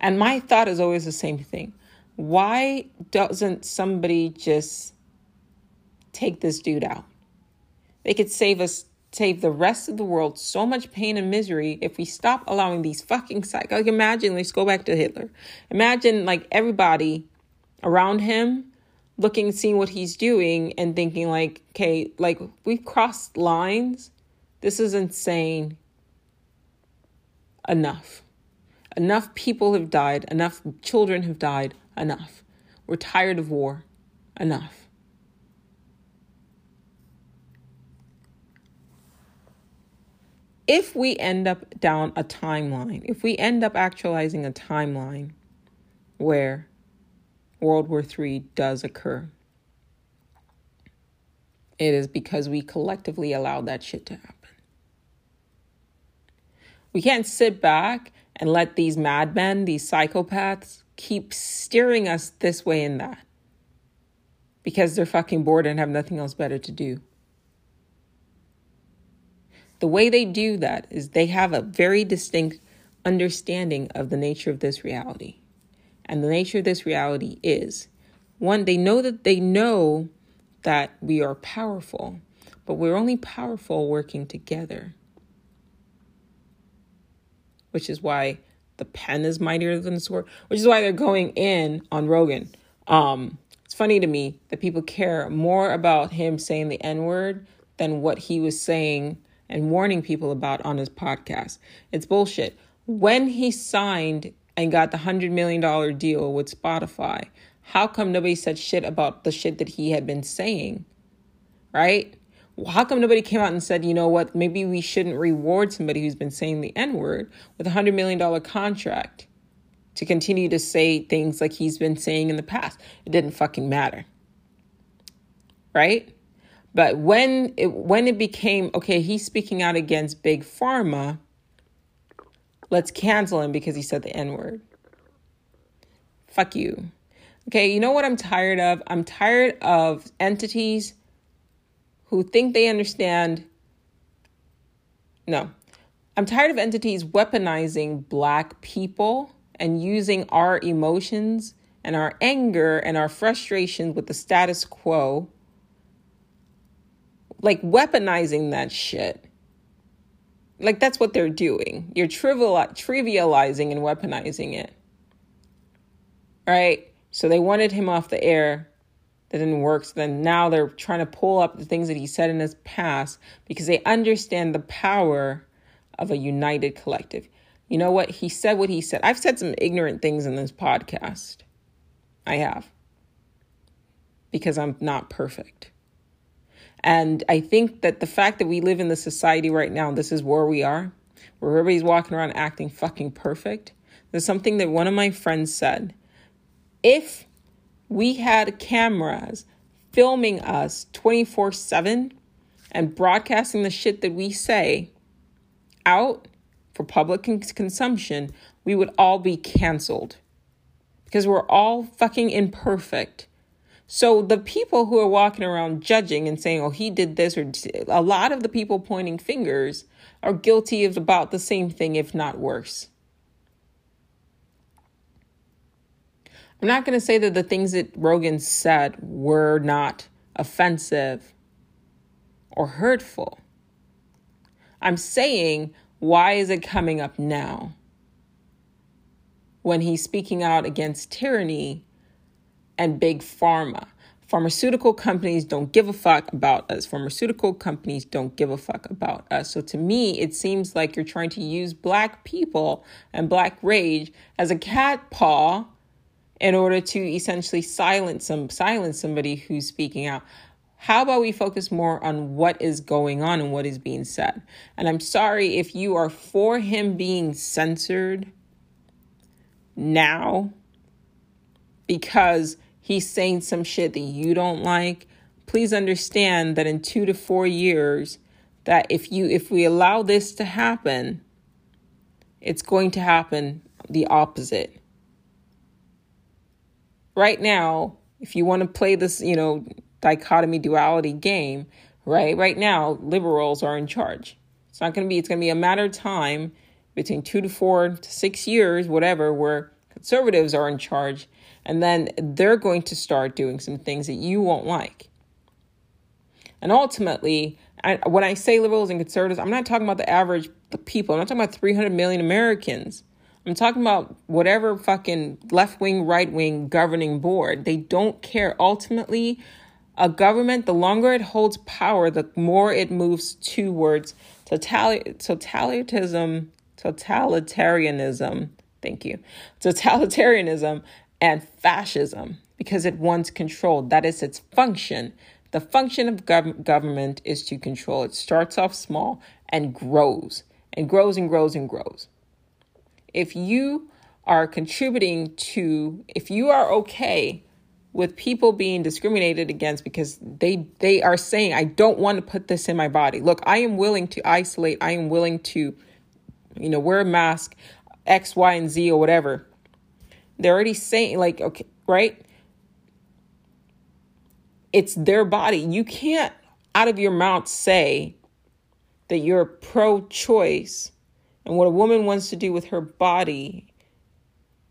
And my thought is always the same thing why doesn't somebody just take this dude out? They could save us, save the rest of the world so much pain and misery if we stop allowing these fucking psych. Like, imagine, let's go back to Hitler. Imagine, like, everybody around him looking, seeing what he's doing, and thinking, like, okay, like, we've crossed lines. This is insane. Enough. Enough people have died. Enough children have died. Enough. We're tired of war. Enough. If we end up down a timeline, if we end up actualizing a timeline where World War III does occur, it is because we collectively allowed that shit to happen. We can't sit back and let these madmen, these psychopaths, keep steering us this way and that because they're fucking bored and have nothing else better to do. The way they do that is they have a very distinct understanding of the nature of this reality. And the nature of this reality is one, they know that they know that we are powerful, but we're only powerful working together. Which is why the pen is mightier than the sword, which is why they're going in on Rogan. Um, it's funny to me that people care more about him saying the N word than what he was saying and warning people about on his podcast. It's bullshit. When he signed and got the $100 million deal with Spotify, how come nobody said shit about the shit that he had been saying? Right? How come nobody came out and said, you know what, maybe we shouldn't reward somebody who's been saying the N word with a $100 million contract to continue to say things like he's been saying in the past? It didn't fucking matter. Right? But when it, when it became, okay, he's speaking out against Big Pharma, let's cancel him because he said the N word. Fuck you. Okay, you know what I'm tired of? I'm tired of entities who think they understand no. I'm tired of entities weaponizing black people and using our emotions and our anger and our frustration with the status quo, like weaponizing that shit. Like that's what they're doing. You're trivial, trivializing and weaponizing it. Right? So they wanted him off the air. That didn't work. So then now they're trying to pull up the things that he said in his past because they understand the power of a united collective. You know what? He said what he said. I've said some ignorant things in this podcast. I have. Because I'm not perfect. And I think that the fact that we live in the society right now, this is where we are, where everybody's walking around acting fucking perfect. There's something that one of my friends said. If we had cameras filming us 24 7 and broadcasting the shit that we say out for public consumption, we would all be canceled because we're all fucking imperfect. So the people who are walking around judging and saying, oh, he did this, or a lot of the people pointing fingers are guilty of about the same thing, if not worse. I'm not going to say that the things that Rogan said were not offensive or hurtful. I'm saying, why is it coming up now? When he's speaking out against tyranny and big pharma. Pharmaceutical companies don't give a fuck about us. Pharmaceutical companies don't give a fuck about us. So to me, it seems like you're trying to use black people and black rage as a cat paw in order to essentially silence some silence somebody who's speaking out. How about we focus more on what is going on and what is being said? And I'm sorry if you are for him being censored now because he's saying some shit that you don't like, please understand that in 2 to 4 years that if you if we allow this to happen, it's going to happen the opposite. Right now, if you want to play this, you know, dichotomy duality game, right? Right now, liberals are in charge. It's not going to be it's going to be a matter of time between 2 to 4 to 6 years, whatever, where conservatives are in charge and then they're going to start doing some things that you won't like. And ultimately, I, when I say liberals and conservatives, I'm not talking about the average the people. I'm not talking about 300 million Americans. I'm talking about whatever fucking left wing, right wing governing board. They don't care. Ultimately, a government, the longer it holds power, the more it moves towards totalitarianism, totalitarianism. Thank you. Totalitarianism and fascism because it wants control. That is its function. The function of gov- government is to control. It starts off small and grows and grows and grows and grows. If you are contributing to, if you are okay with people being discriminated against because they they are saying I don't want to put this in my body. Look, I am willing to isolate. I am willing to you know, wear a mask X, Y, and Z or whatever. They're already saying, like, okay, right? It's their body. You can't, out of your mouth, say that you're pro choice and what a woman wants to do with her body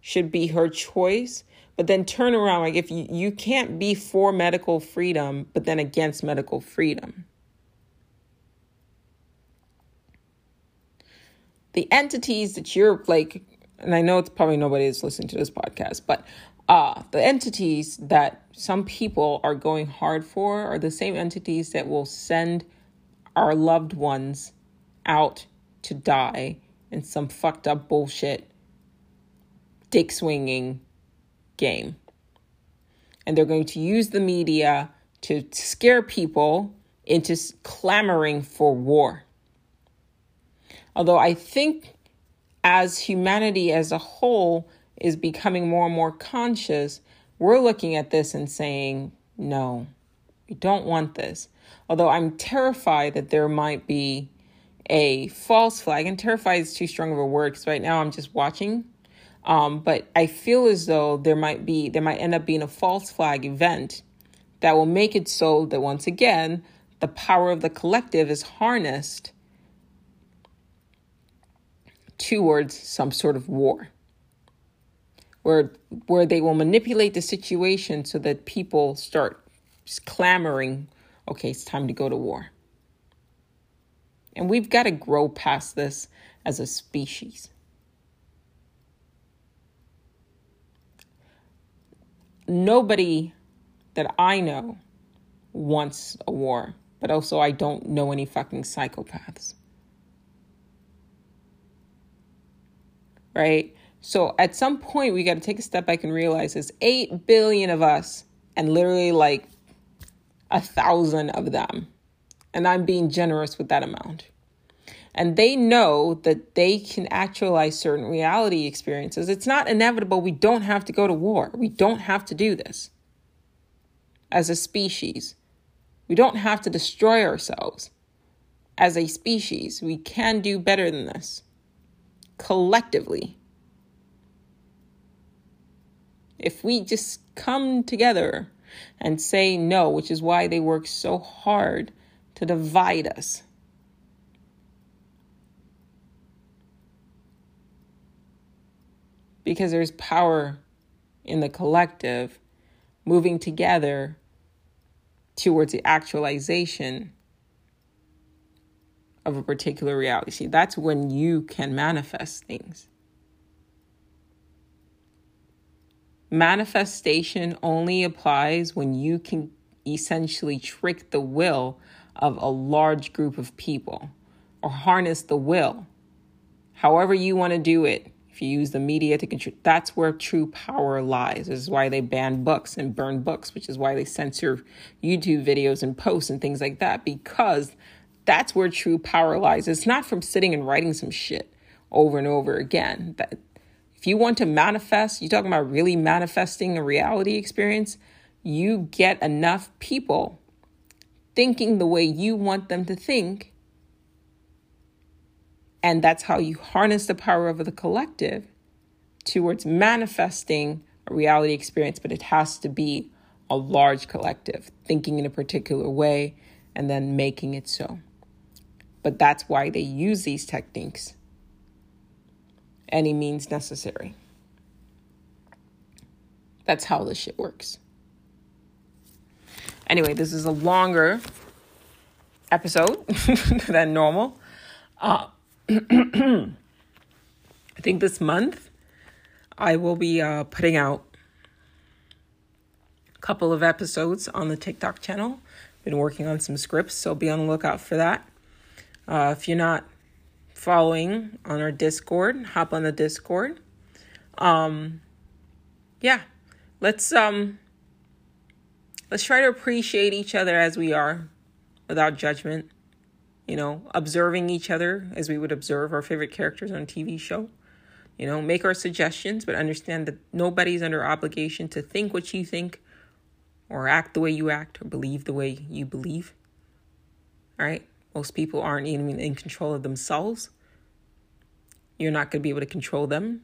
should be her choice. But then turn around like if you, you can't be for medical freedom but then against medical freedom. The entities that you're like and I know it's probably nobody that's listening to this podcast, but uh, the entities that some people are going hard for are the same entities that will send our loved ones out to die in some fucked up bullshit dick swinging game. And they're going to use the media to scare people into clamoring for war. Although I think as humanity as a whole is becoming more and more conscious, we're looking at this and saying, no, we don't want this. Although I'm terrified that there might be a false flag, and terrified is too strong of a word because right now I'm just watching. Um, but I feel as though there might be, there might end up being a false flag event that will make it so that once again, the power of the collective is harnessed towards some sort of war where where they will manipulate the situation so that people start clamoring okay it's time to go to war and we've got to grow past this as a species nobody that i know wants a war but also i don't know any fucking psychopaths right? So at some point, we got to take a step back and realize there's 8 billion of us and literally like a thousand of them. And I'm being generous with that amount. And they know that they can actualize certain reality experiences. It's not inevitable. We don't have to go to war. We don't have to do this as a species. We don't have to destroy ourselves as a species. We can do better than this collectively. If we just come together and say no, which is why they work so hard to divide us. Because there's power in the collective moving together towards the actualization of a particular reality. See, that's when you can manifest things. Manifestation only applies when you can essentially trick the will of a large group of people or harness the will. However, you want to do it. If you use the media to control, that's where true power lies. This is why they ban books and burn books, which is why they censor YouTube videos and posts and things like that, because that's where true power lies. It's not from sitting and writing some shit over and over again. That if you want to manifest, you're talking about really manifesting a reality experience, you get enough people thinking the way you want them to think. And that's how you harness the power of the collective towards manifesting a reality experience, but it has to be a large collective, thinking in a particular way and then making it so. But that's why they use these techniques. Any means necessary. That's how this shit works. Anyway, this is a longer episode than normal. Uh, I think this month I will be uh, putting out a couple of episodes on the TikTok channel. Been working on some scripts, so be on the lookout for that. Uh, if you're not following on our Discord, hop on the Discord. Um, yeah, let's um, let's try to appreciate each other as we are, without judgment. You know, observing each other as we would observe our favorite characters on a TV show. You know, make our suggestions, but understand that nobody's under obligation to think what you think, or act the way you act, or believe the way you believe. All right. Most people aren't even in control of themselves. You're not going to be able to control them.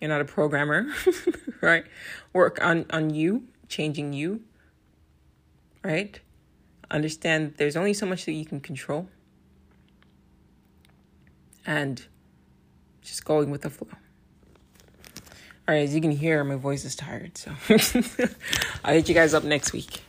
You're not a programmer, right? Work on, on you, changing you, right? Understand there's only so much that you can control. And just going with the flow. All right, as you can hear, my voice is tired. So I'll hit you guys up next week.